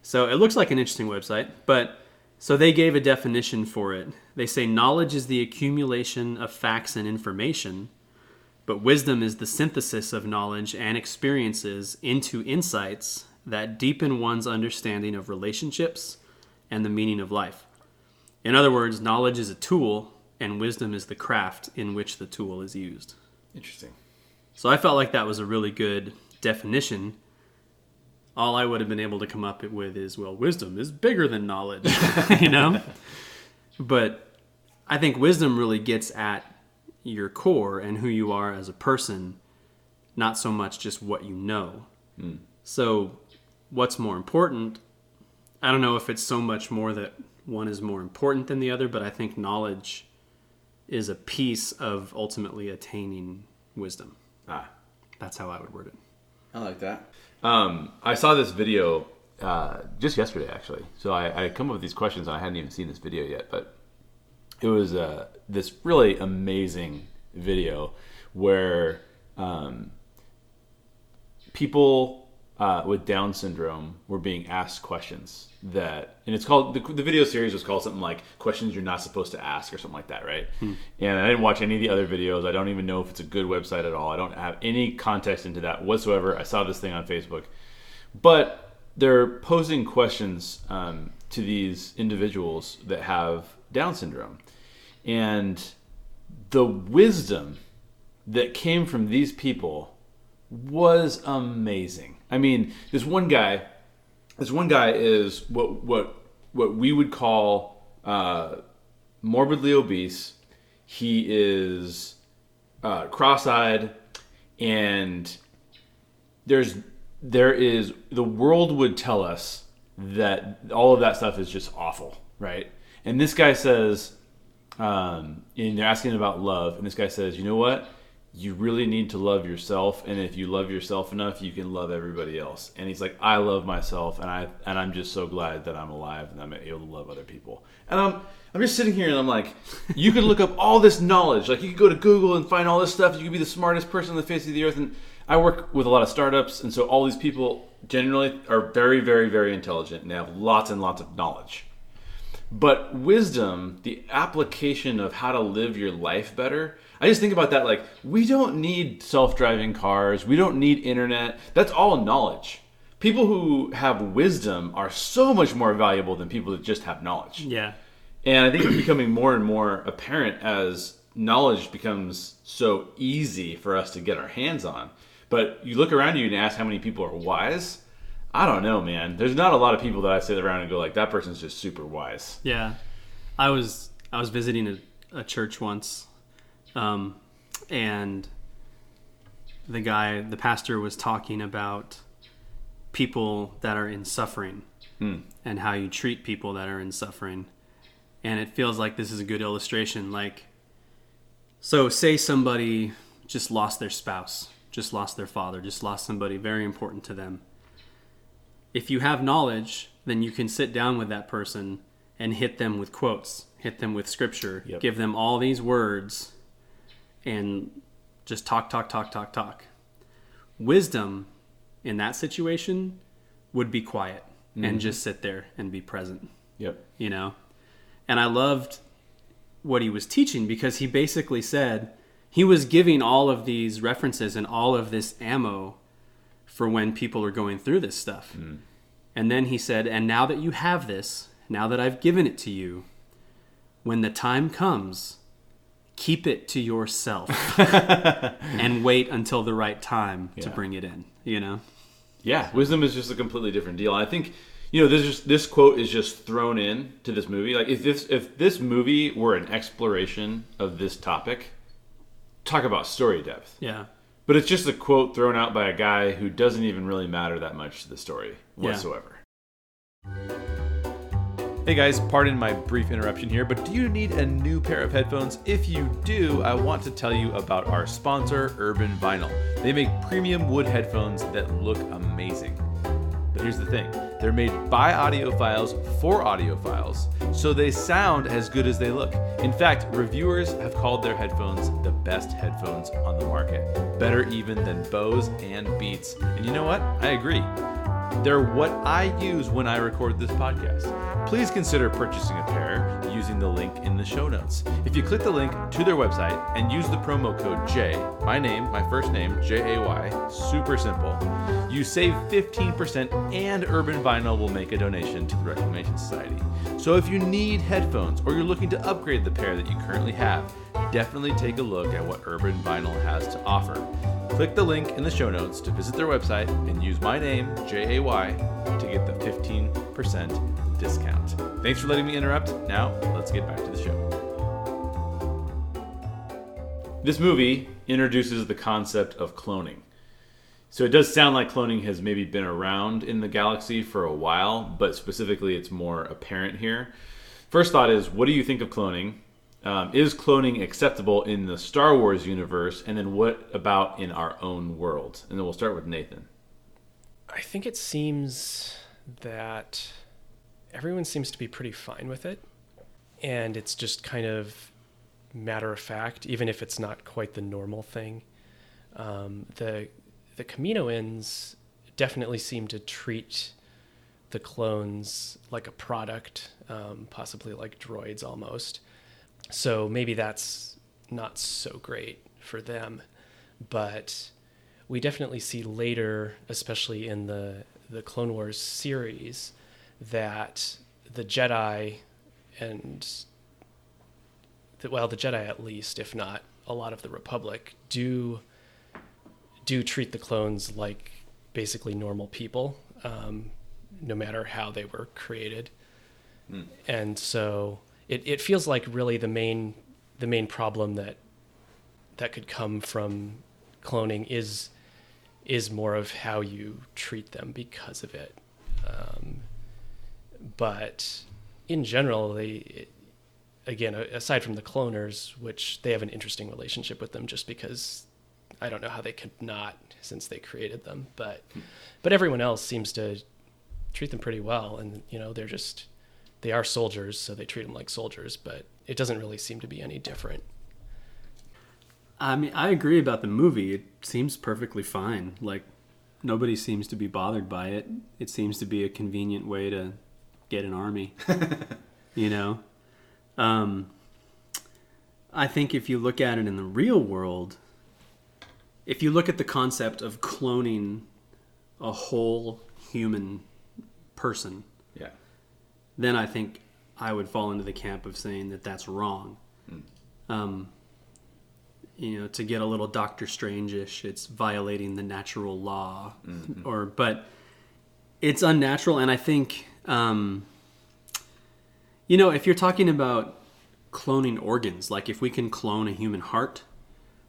So it looks like an interesting website, but so they gave a definition for it. They say knowledge is the accumulation of facts and information, but wisdom is the synthesis of knowledge and experiences into insights that deepen one's understanding of relationships and the meaning of life. In other words, knowledge is a tool and wisdom is the craft in which the tool is used.
Interesting.
So I felt like that was a really good definition. All I would have been able to come up with is, well, wisdom is bigger than knowledge, you know? But I think wisdom really gets at your core and who you are as a person, not so much just what you know. So, what's more important? I don't know if it's so much more that one is more important than the other, but I think knowledge is a piece of ultimately attaining wisdom.
Ah,
That's how I would word it.
I like that. Um, I saw this video uh, just yesterday, actually. So I, I come up with these questions, and I hadn't even seen this video yet, but it was uh, this really amazing video where um, people uh, with Down syndrome were being asked questions that, and it's called the, the video series was called something like "Questions You're Not Supposed to Ask" or something like that, right? And I didn't watch any of the other videos. I don't even know if it's a good website at all. I don't have any context into that whatsoever. I saw this thing on Facebook, but they're posing questions um, to these individuals that have Down syndrome, and the wisdom that came from these people was amazing. I mean, this one guy, this one guy is what what what we would call uh, morbidly obese. He is uh, cross-eyed, and there's there is the world would tell us that all of that stuff is just awful, right? And this guy says, um, and they're asking about love, and this guy says, you know what? You really need to love yourself, and if you love yourself enough, you can love everybody else. And he's like, I love myself, and I and I'm just so glad that I'm alive and I'm able to love other people. And I'm I'm just sitting here and I'm like, you could look up all this knowledge, like you could go to Google and find all this stuff. You could be the smartest person on the face of the earth. And I work with a lot of startups, and so all these people generally are very, very, very intelligent and they have lots and lots of knowledge. But wisdom, the application of how to live your life better, I just think about that like we don't need self-driving cars, we don't need internet. That's all knowledge. People who have wisdom are so much more valuable than people that just have knowledge.
Yeah.
And I think it's becoming more and more apparent as knowledge becomes so easy for us to get our hands on. But you look around you and ask how many people are wise. I don't know, man. There's not a lot of people that I sit around and go like, that person's just super wise.
Yeah, I was I was visiting a, a church once, um, and the guy, the pastor, was talking about people that are in suffering and how you treat people that are in suffering. And it feels like this is a good illustration. Like, so say somebody just lost their spouse, just lost their father, just lost somebody very important to them. If you have knowledge, then you can sit down with that person and hit them with quotes, hit them with scripture,
Yep.
give them all these words, and just talk, talk, talk, talk, talk. Wisdom in that situation would be quiet and mm-hmm. just sit there and be present
Yep.
you know and i loved what he was teaching because he basically said he was giving all of these references and all of this ammo for when people are going through this stuff mm. and then he said and now that you have this now that i've given it to you when the time comes keep it to yourself and wait until the right time to bring it in you know
Yeah, wisdom is just a completely different deal. I think you know this just this quote is just thrown in to this movie. Like if this if this movie were an exploration of this topic, talk about story depth.
yeah
But it's just a quote thrown out by a guy who doesn't even really matter that much to the story
Yeah.
Hey guys, pardon my brief interruption here, but do you need a new pair of headphones? If you do, I want to tell you about our sponsor, Urban Vinyl. They make premium wood headphones that look amazing. But here's the thing they're made by audiophiles for audiophiles, so they sound as good as they look. In fact, reviewers have called their headphones the best headphones on the market, better even than Bose and Beats. And you know what? I agree. They're what I use when I record this podcast. Please consider purchasing a pair using the link in the show notes. If you click the link to their website and use the promo code J, my name, my first name, J A Y, super simple, you save 15% and Urban Vinyl will make a donation to the Reclamation Society. So if you need headphones or you're looking to upgrade the pair that you currently have, definitely take a look at what Urban Vinyl has to offer. Click the link in the show notes to visit their website and use my name, J A Y, to get the 15% discount. Thanks for letting me interrupt. Now, let's get back to the show. This movie introduces the concept of cloning. So it does sound like cloning has maybe been around in the galaxy for a while, but specifically it's more apparent here. First thought is what do you think of cloning? Um, is cloning acceptable in the Star Wars universe? And then what about in our own world? And then we'll start with Nathan.
I think it seems that everyone seems to be pretty fine with it. And it's just kind of matter of fact, even if it's not quite the normal thing. Um, the the Kaminoans definitely seem to treat the clones like a product, um, possibly like droids almost. So maybe that's not so great for them, but we definitely see later, especially in the the Clone Wars series, that the Jedi and the, well, the Jedi at least, if not a lot of the Republic, do do treat the clones like basically normal people, um, no matter how they were created. And so it, it feels like really the main the main problem that that could come from cloning is is more of how you treat them because of it. Um, but in general, they again aside from the cloners, which they have an interesting relationship with them, just because I don't know how they could not since they created them, but hmm. but everyone else seems to treat them pretty well, and you know they're just they are soldiers, so they treat them like soldiers, but it doesn't really seem to be any different.
I mean, I agree about the movie. It seems perfectly fine. Like nobody seems to be bothered by it. It seems to be a convenient way to get an army. you know, um, I think if you look at it in the real world, if you look at the concept of cloning a whole human person,
Yeah.
then I think I would fall into the camp of saying that that's wrong. Um, you know, to get a little Doctor Strange-ish, it's violating the natural law, or but it's unnatural, and I think, um, you know, if you're talking about cloning organs, like if we can clone a human heart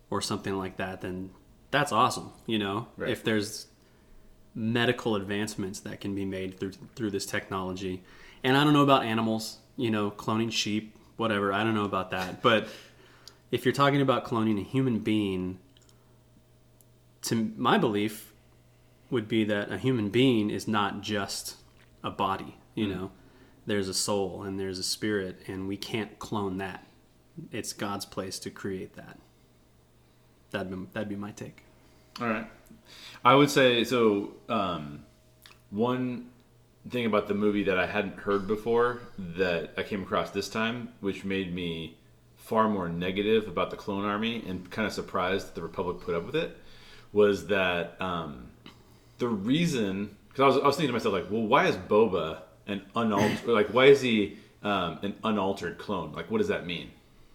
or something like that, then that's awesome. You know,
Right.
if there's medical advancements that can be made through through this technology. And I don't know about animals, you know, cloning sheep, whatever. I don't know about that. But if you're talking about cloning a human being, to my belief would be that a human being is not just a body, you know. There's a soul and there's a spirit and we can't clone that. It's God's place to create that. That'd be, that'd be my take.
All right. I would say so. Um, one thing about the movie that I hadn't heard before that I came across this time, which made me far more negative about the clone army and kind of surprised that the Republic put up with it, was that um, the reason. Because I was, I was thinking to myself, like, well, why is Boba an unaltered? like, why is he um, an unaltered clone? Like, what does that mean?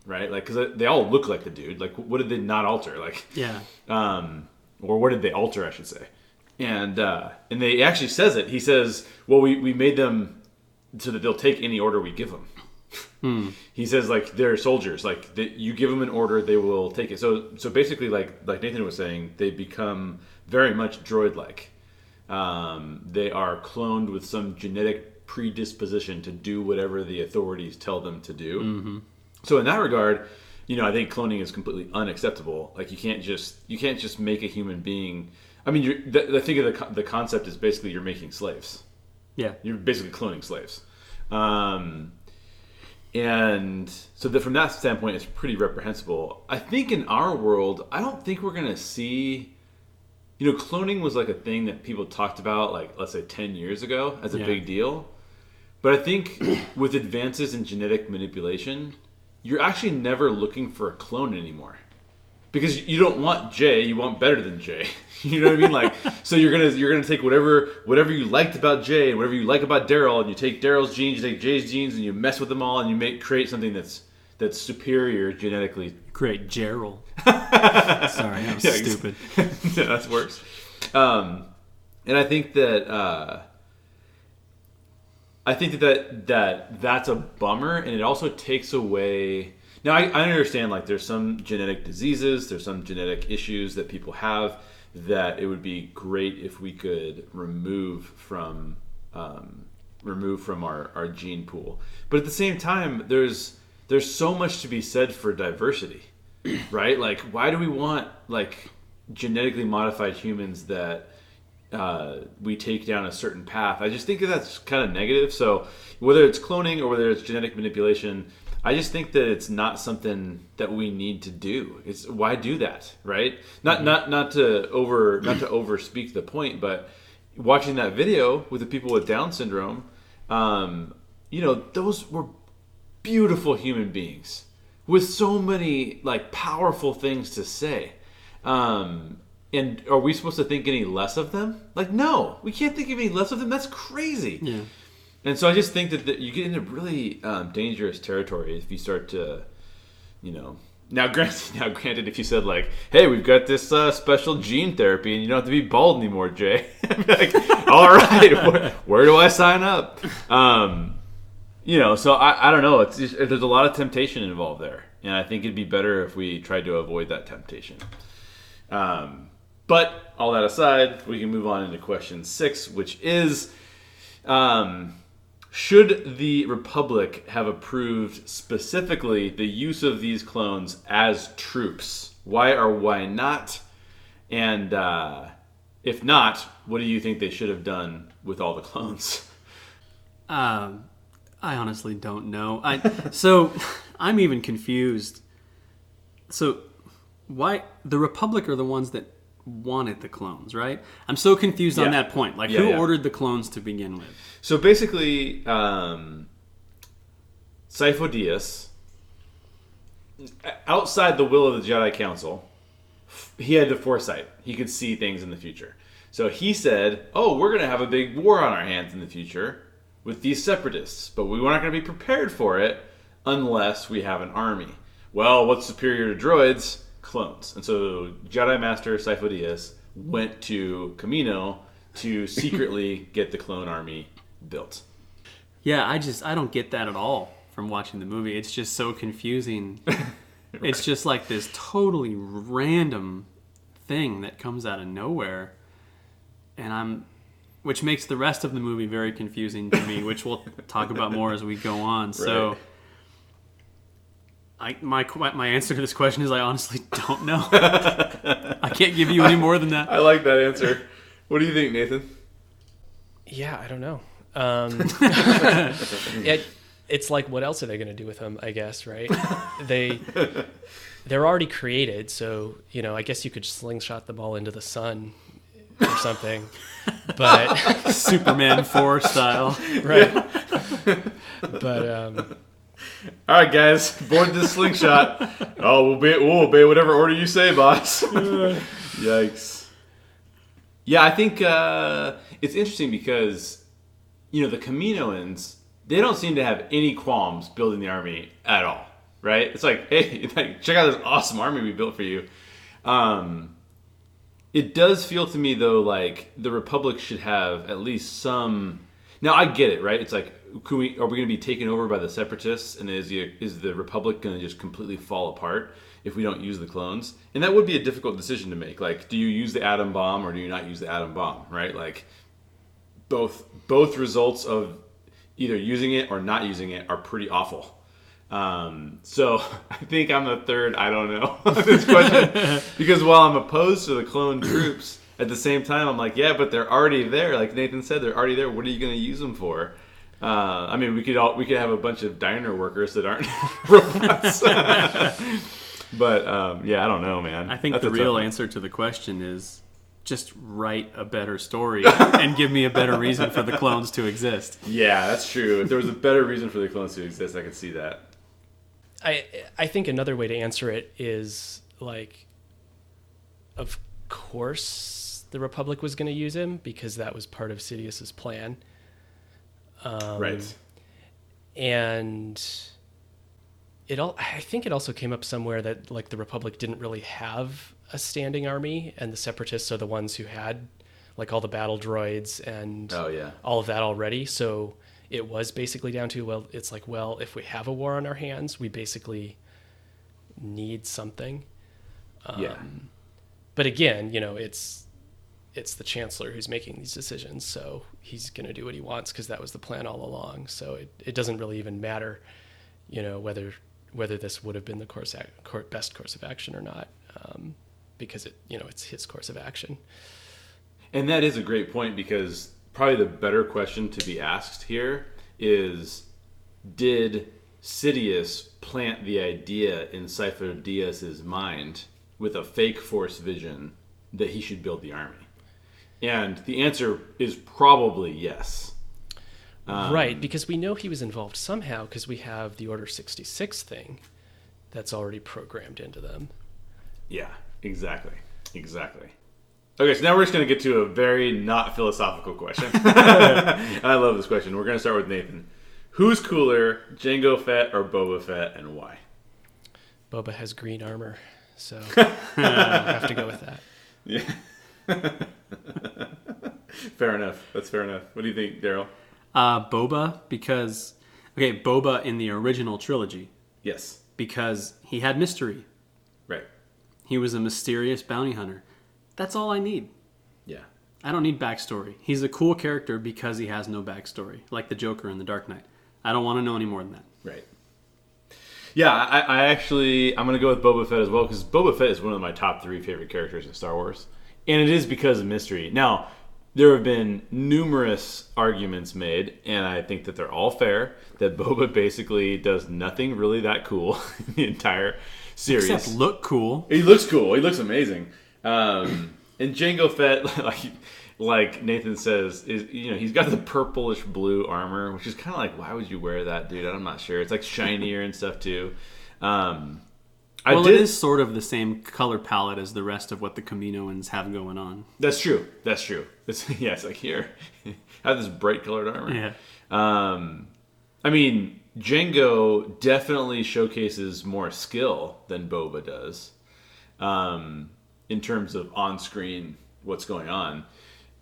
Right? Like, because they all look like the dude. Like, what did they not alter? Like,
Yeah.
um, or what did they alter? I should say. And uh, and they actually says it. He says, "Well, we, we made them so that they'll take any order we give them." He says, like they're soldiers. Like that you give them an order, they will take it. So so basically, like like Nathan was saying, they become very much droid-like. Um, they are cloned with some genetic predisposition to do whatever the authorities tell them to do. So in that regard, you know, I think cloning is completely unacceptable. Like you can't just you can't just make a human being. I mean, you're, the, the thing of the the concept is basically you're making slaves.
Yeah.
You're basically cloning slaves. Um, and so that from that standpoint, it's pretty reprehensible. I think in our world, I don't think we're gonna see. You know, cloning was like a thing that people talked about, like let's say ten years ago, as a
Yeah.
big deal. But I think with advances in genetic manipulation, you're actually never looking for a clone anymore because you don't want Jay, you want better than Jay. You know what I mean? Like, so you're gonna you're gonna take whatever whatever you liked about Jay and whatever you like about Daryl, and you take Daryl's genes, you take Jay's genes, and you mess with them all, and you make create something that's that's superior genetically.
Great Gerald. Sorry, that was
Yeah,
stupid.
yeah, that works. Um, and I think that uh, I think that, that that that's a bummer, and it also takes away. Now I, I understand like there's some genetic diseases, there's some genetic issues that people have that it would be great if we could remove from um, remove from our, our gene pool. But at the same time, there's there's so much to be said for diversity, right? Like, why do we want like genetically modified humans that uh, we take down a certain path? I just think that that's kind of negative. So whether it's cloning or whether it's genetic manipulation, I just think that it's not something that we need to do. It's why do that, right? Not not not to over not to over speak the point, but watching that video with the people with Down syndrome, um, you know, those were beautiful human beings with so many like powerful things to say. Um, and are we supposed to think any less of them? Like, no, we can't think of any less of them. That's crazy.
Yeah.
And so I just think that, that you get into really um, dangerous territory if you start to, you know. Now, granted, now granted, if you said like, "Hey, we've got this uh, special gene therapy, and you don't have to be bald anymore, Jay," like, "All right, where, where do I sign up?" Um, you know, so I, I don't know. It's just, there's a lot of temptation involved there, and I think it'd be better if we tried to avoid that temptation. Um, but all that aside, we can move on into question six, which is. Um, should the Republic have approved specifically the use of these clones as troops? Why or why not? And uh, if not, what do you think they should have done with all the clones?
Um, I honestly don't know. I so I'm even confused. So why the Republic are the ones that wanted the clones, right? I'm so confused on that point. Like
Yeah,
who
yeah.
ordered the clones to begin with?
So basically, um, Sifo Dyas, outside the will of the Jedi Council, he had the foresight. He could see things in the future. So he said, "Oh, we're going to have a big war on our hands in the future with these separatists, but we were not going to be prepared for it unless we have an army." Well, what's superior to droids? Clones. And so Jedi Master Sifo Dyas went to Kamino to secretly get the clone army built.
Yeah, I just I don't get that at all from watching the movie. It's just so confusing. It's just like this totally random thing that comes out of nowhere. and I'm, which makes the rest of the movie very confusing to me, which we'll talk about more as we go on. So. I, my my answer to this question is I honestly don't know. I can't give you any more than that.
I like that answer. What do you think, Nathan?
Yeah, I don't know. Um, it, it's like, what else are they going to do with him? I guess, right? they they're already created, so you know, I guess you could slingshot the ball into the sun or something. But
Superman 4 style.
right, but um,
All right, guys, board this slingshot. oh, we'll be we'll obey whatever order you say, boss. Yikes. Yeah, I think uh, it's interesting because you know the Kaminoans they don't seem to have any qualms building the army at all, right? It's like, hey, check out this awesome army we built for you. Um, it does feel to me though like the Republic should have at least some. Now I get it, right? It's like, can we are we going to be taken over by the Separatists, and is the is the Republic going to just completely fall apart if we don't use the clones? And that would be a difficult decision to make. Like, do you use the atom bomb or do you not use the atom bomb? Right? Like, both both results of either using it or not using it are pretty awful. Um, so I think I'm the third. I don't know this question because while I'm opposed to the clone troops, at the same time I'm like, yeah, but they're already there. Like Nathan said, they're already there. What are you going to use them for? Uh, I mean, we could all we could have a bunch of diner workers that aren't robots. but um, yeah, I don't know, man.
I think
That's
the real answer to the question is just write a better story and give me a better reason for the clones to exist.
Yeah, that's true. If there was a better reason for the clones to exist, I could see that.
I I think another way to answer it is like, of course the Republic was going to use him because that was part of Sidious's plan, Um,
right.
and it all. I think it also came up somewhere that like the Republic didn't really have a standing army, and the Separatists are the ones who had like all the battle droids and
Oh yeah.
all of that already. So it was basically down to well, it's like well, if we have a war on our hands, we basically need something.
yeah.
But again, you know, it's it's the chancellor who's making these decisions, so he's going to do what he wants because that was the plan all along. So it, it doesn't really even matter, you know, whether whether this would have been the course ac- cour- best course of action or not, um, because it you know it's his course of action.
And that is a great point because probably the better question to be asked here is did Sidious plant the idea in Sifo Dyas's mind with a fake force vision that he should build the army? And the answer is probably yes. Um,
right, because we know he was involved somehow because we have the Order 66 thing that's already programmed into them.
Yeah, exactly. Exactly. Okay, so now we're just going to get to a very not philosophical question. I love this question. We're going to start with Nathan. Who's cooler, Jango Fett or Boba Fett, and why?
Boba has green armor, so I have to go with that.
Yeah. fair enough. That's fair enough. What do you think, Daryl?
Uh, Boba, because, okay, Boba in the original trilogy,
Yes.
because he had mystery.
Right.
He was a mysterious bounty hunter. That's all I need.
Yeah.
I don't need backstory. He's a cool character because he has no backstory, like the Joker in The Dark Knight. I don't want to know any more than that.
Right. Yeah, I, I actually I'm gonna go with Boba Fett as well because Boba Fett is one of my top three favorite characters in Star Wars, and it is because of mystery. Now, there have been numerous arguments made, and I think that they're all fair. That Boba basically does nothing really that cool in the entire series.
Except look cool.
He looks cool. He looks amazing. Um, and Jango Fett, like like Nathan says, is you know he's got the purplish blue armor, which is kind of like why would you wear that, dude? I'm not sure. It's like shinier and stuff too. Um, I
Well,
did.
it is sort of the same color palette as the rest of what the Kaminoans have going on.
That's true. That's true. It's, yeah, it's like here, have this bright colored armor.
Yeah.
Um, I mean, Jango definitely showcases more skill than Boba does, um, in terms of on-screen what's going on.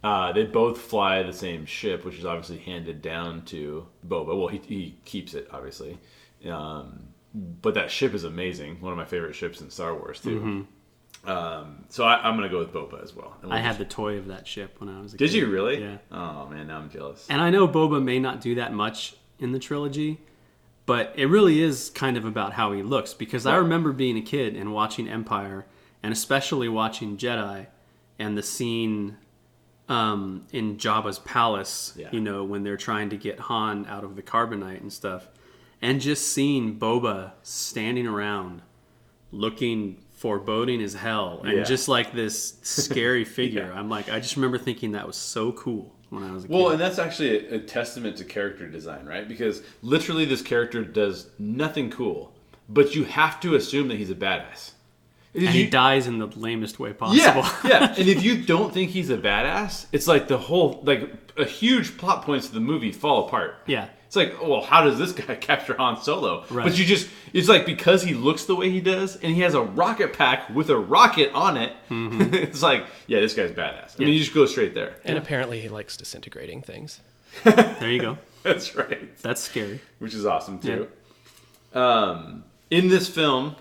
Uh, they both fly the same ship, which is obviously handed down to Boba. Well, he, he keeps it obviously, um, but that ship is amazing. One of my favorite ships in Star Wars too. Um, so I, I'm gonna go with Boba as well. We'll
I had
just-
the toy of that ship when I was a kid.
Did
kid.
you really?
Yeah.
Oh man, now I'm jealous.
And I know Boba may not do that much in the trilogy, but it really is kind of about how he looks because I remember being a kid and watching Empire and especially watching Jedi and the scene um, in Jabba's palace,
Yeah.
you know, when they're trying to get Han out of the carbonite and stuff. And just seeing Boba standing around looking foreboding as hell and
Yeah.
just like this scary figure. I'm like, I just remember thinking that was so cool when I was a kid.
Well, and that's actually a, a testament to character design, right? Because literally, this character does nothing cool, but you have to assume that he's a badass.
And he dies in the lamest way possible.
Yeah, yeah. And if you don't think he's a badass, it's like the whole like a huge plot points of the movie fall apart.
Yeah.
It's like, oh, well, how does this guy capture Han Solo?
Right.
But you just, it's like because he looks the way he does, and he has a rocket pack with a rocket on it. it's like, yeah, this guy's badass. I mean, you just go straight there.
And apparently he likes disintegrating things.
There you go.
That's right.
That's scary.
which is awesome too. Um, in this film,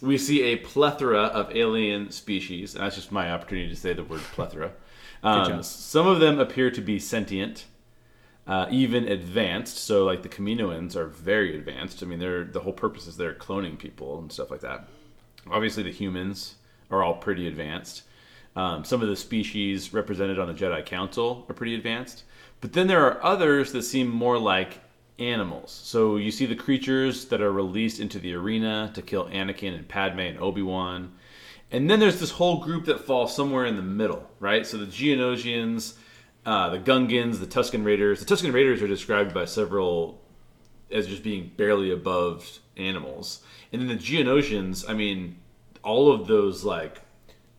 we see a plethora of alien species, and that's just my opportunity to say the word plethora. Um, some of them appear to be sentient, uh, even advanced. So, like the Kaminoans are very advanced. I mean, they're the whole purpose is they're cloning people and stuff like that. Obviously, the humans are all pretty advanced. Um, some of the species represented on the Jedi Council are pretty advanced. But then there are others that seem more like animals. So you see the creatures that are released into the arena to kill Anakin and Padme and Obi Wan. And then there's this whole group that falls somewhere in the middle, right? So the Geonosians, uh, the Gungans, the Tusken Raiders. The Tusken Raiders are described by several as just being barely above animals. And then the Geonosians, I mean, all of those like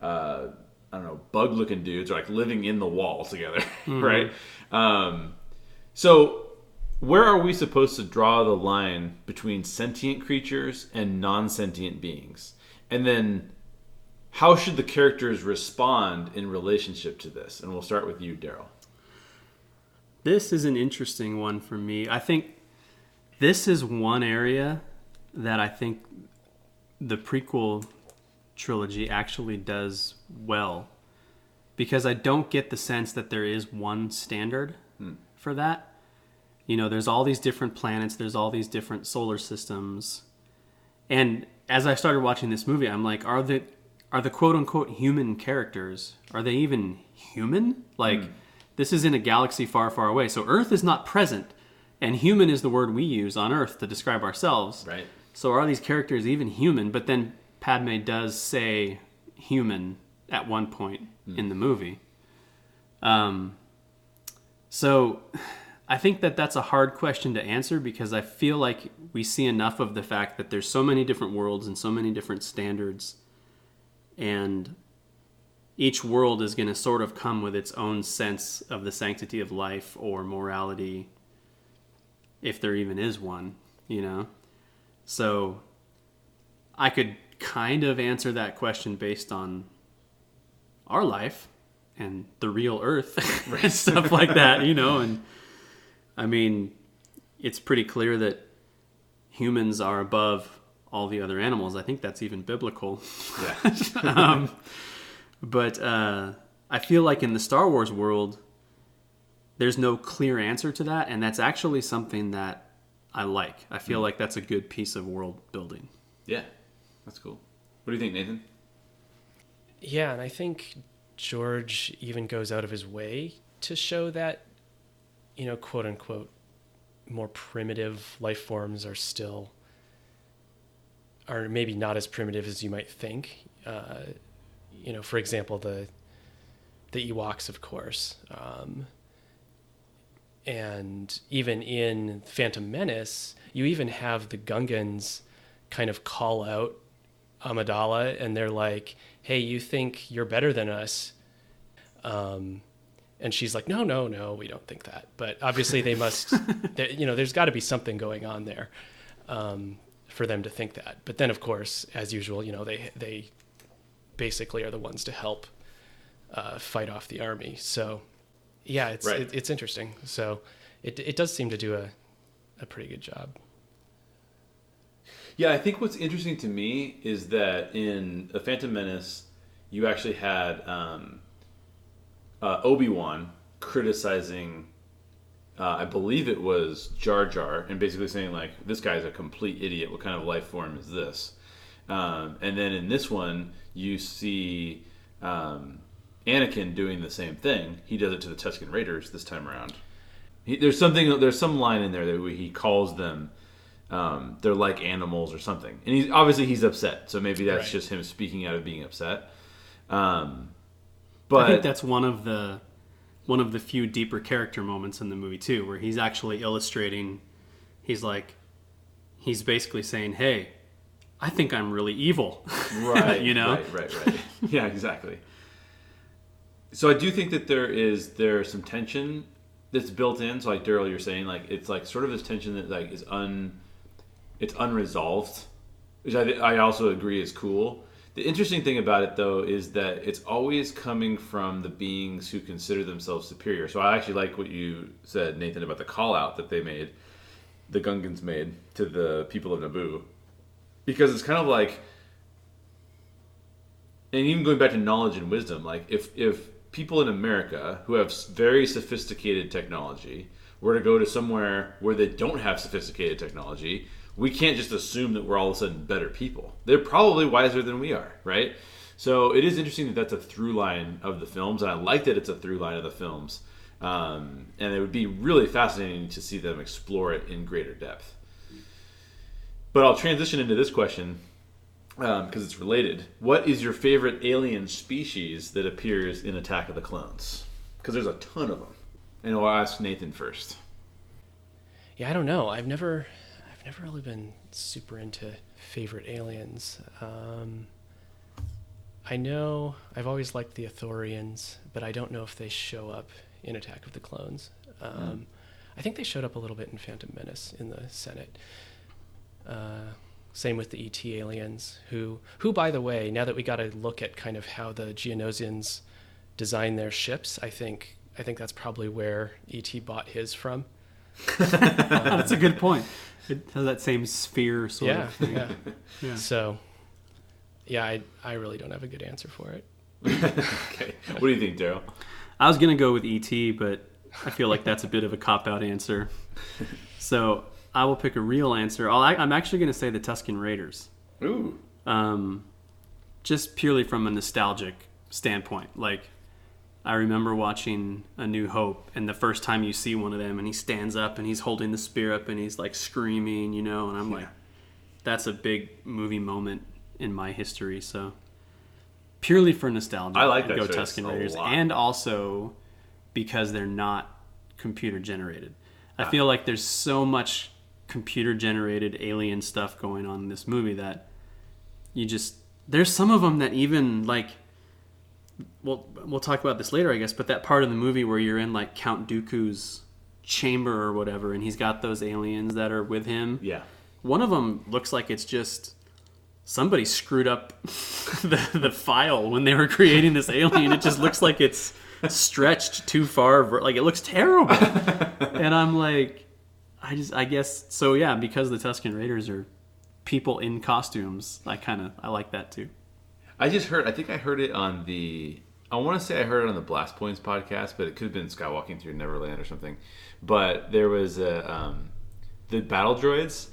uh, I don't know, bug looking dudes are like living in the wall together, right? Um, so where are we supposed to draw the line between sentient creatures and non-sentient beings? And then how should the characters respond in relationship to this? And we'll start with you, Daryl.
This is an interesting one for me. I think this is one area that I think the prequel trilogy actually does well because I don't get the sense that there is one standard hmm. for that. You know, there's all these different planets, there's all these different solar systems. And as I started watching this movie, I'm like, are the are the quote unquote human characters are they even human? Like this is in a galaxy far, far away. So Earth is not present, and human is the word we use on Earth to describe ourselves.
Right.
So are these characters even human? But then Padme does say human at one point in the movie. Um, so I think that that's a hard question to answer because I feel like we see enough of the fact that there's so many different worlds and so many different standards, and each world is going to sort of come with its own sense of the sanctity of life or morality, if there even is one, you know? So I could kind of answer that question based on our life and the real earth and stuff like that, you know, and I mean, it's pretty clear that humans are above all the other animals. I think that's even biblical.
Yeah.
um, but uh, I feel like in the Star Wars world, there's no clear answer to that, and that's actually something that I like. I feel like that's a good piece of world building.
yeah. That's cool. What do you think, Nathan?
Yeah, and I think George even goes out of his way to show that, you know, quote unquote, more primitive life forms are still, are maybe not as primitive as you might think. Uh, you know, for example, the the Ewoks, of course, um, and even in Phantom Menace, you even have the Gungans kind of call out Amidala, and they're like, "Hey, you think you're better than us?" Um, and she's like, "No, no, no, we don't think that." But obviously, they must. there- you know, there's got to be something going on there um, for them to think that. But then, of course, as usual, you know, they they basically are the ones to help uh, fight off the army. So, yeah, it's
Right.
it, it's interesting. So, it it does seem to do a a pretty good job.
Yeah, I think what's interesting to me is that in A Phantom Menace, you actually had um, uh, Obi Wan criticizing, uh, I believe it was Jar Jar, and basically saying like, "This guy's a complete idiot. What kind of life form is this?" Um, and then in this one, you see um, Anakin doing the same thing. He does it to the Tusken Raiders this time around. He, there's something. There's some line in there that he calls them. Um, they're like animals or something, and he's obviously he's upset. So maybe that's
Right.
just him speaking out of being upset. Um, but
I think that's one of the one of the few deeper character moments in the movie too, where he's actually illustrating. He's like, he's basically saying, "Hey, I think I'm really evil."
right
you know?
right right right yeah exactly so i do think that there is there's some tension that's built in so like daryl you're saying like it's like sort of this tension that like is un it's unresolved which i, I also agree is cool the interesting thing about it though is that it's always coming from the beings who consider themselves superior. So i actually like what you said nathan about the call out that they made the gungans made to the people of naboo. Because it's kind of like and even going back to knowledge and wisdom like if if people in america who have very sophisticated technology were to go to somewhere where they don't have sophisticated technology we can't just assume that we're all of a sudden better people they're probably wiser than we are right so it is interesting that that's a through line of the films and i like that it's a through line of the films um, and it would be really fascinating to see them explore it in greater depth but i'll transition into this question because it's related. What is your favorite alien species that appears in Attack of the Clones? Because there's a ton of them. And I'll ask Nathan first.
Yeah, I don't know. I've never, I've never really been super into favorite aliens. Um, I know I've always liked the Ithorians, but I don't know if they show up in Attack of the Clones. Um, I think they showed up a little bit in Phantom Menace in the Senate. Uh, same with the ET aliens, who, who by the way, now that we got to look at kind of how the Geonosians design their ships, I think, I think that's probably where ET bought his from.
That's a good point. It has that same sphere sort
yeah,
of thing.
yeah.
Yeah.
So, yeah, I I really don't have a good answer for it.
okay. What do you think, Daryl?
I was gonna go with ET, but I feel like that's a bit of a cop out answer. So I will pick a real answer. I'll, I'm actually gonna say the Tusken Raiders,
Ooh.
um, just purely from a nostalgic standpoint. Like I remember watching A New Hope, and the first time you see one of them, and he stands up and he's holding the spear up and he's like screaming, you know, and I'm like, that's a big movie moment in my history. So purely for nostalgia,
I like that
go
Tusken
Raiders, and also because they're not computer generated. I ah. feel like there's so much computer generated alien stuff going on in this movie that you just there's some of them that even like we'll we'll talk about this later I guess but that part of the movie where you're in like Count Dooku's chamber or whatever and he's got those aliens that are with him
Yeah.
one of them looks like it's just somebody screwed up the, the file when they were creating this alien. It just looks like it's stretched too far. Like it looks terrible. and I'm like, I just, I guess, so yeah, because the Tusken Raiders are people in costumes, I kind of, I like that too.
I just heard. I think I heard it on the. I want to say I heard it on the Blast Points podcast, but it could have been Skywalking Through Neverland or something. But there was a um, the battle droids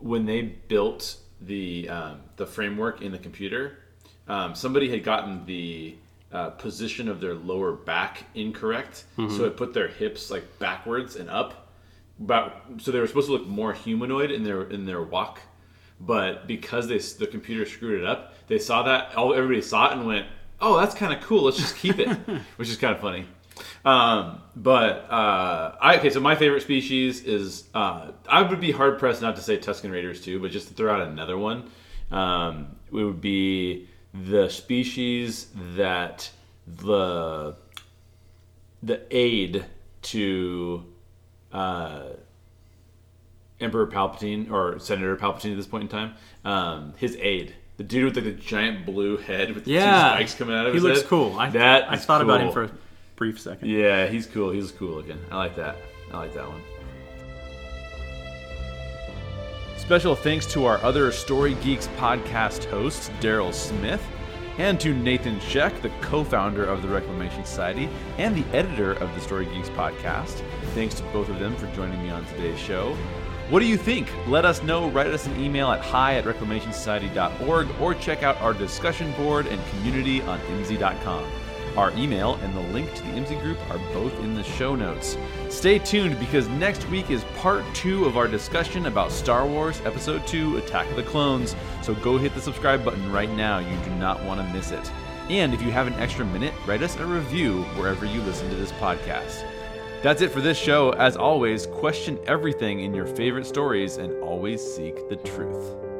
when they built the um, the framework in the computer. Um, somebody had gotten the uh, position of their lower back incorrect, so it put their hips like backwards and up. About so they were supposed to look more humanoid in their in their walk, but because they the computer screwed it up, they saw that all everybody saw it and went, "Oh, that's kind of cool. Let's just keep it," which is kind of funny. Um, but uh, I, okay, so my favorite species is uh, I would be hard pressed not to say Tusken Raiders too, but just to throw out another one, um, it would be the species that the the aid to uh, Emperor Palpatine or Senator Palpatine at this point in time, um, his aide, the dude with like, the giant blue head with the two spikes coming out of
He
his
looks cool. I,
that
I
is
thought about him for a brief second.
Yeah, he's cool. He's cool looking. I like that. I like that one. Special thanks to our other Story Geeks podcast hosts, Daryl Smith, and to Nathan Sheck, the co founder of the Reclamation Society and the editor of the Story Geeks podcast. Thanks to both of them for joining me on today's show. What do you think? Let us know. Write us an email at hi at reclamationsociety.org or check out our discussion board and community on imzy.com. Our email and the link to the Imzy group are both in the show notes. Stay tuned because next week is part two of our discussion about Star Wars Episode 2 Attack of the Clones. So go hit the subscribe button right now. You do not want to miss it. And if you have an extra minute, write us a review wherever you listen to this podcast. That's it for this show. As always, question everything in your favorite stories and always seek the truth.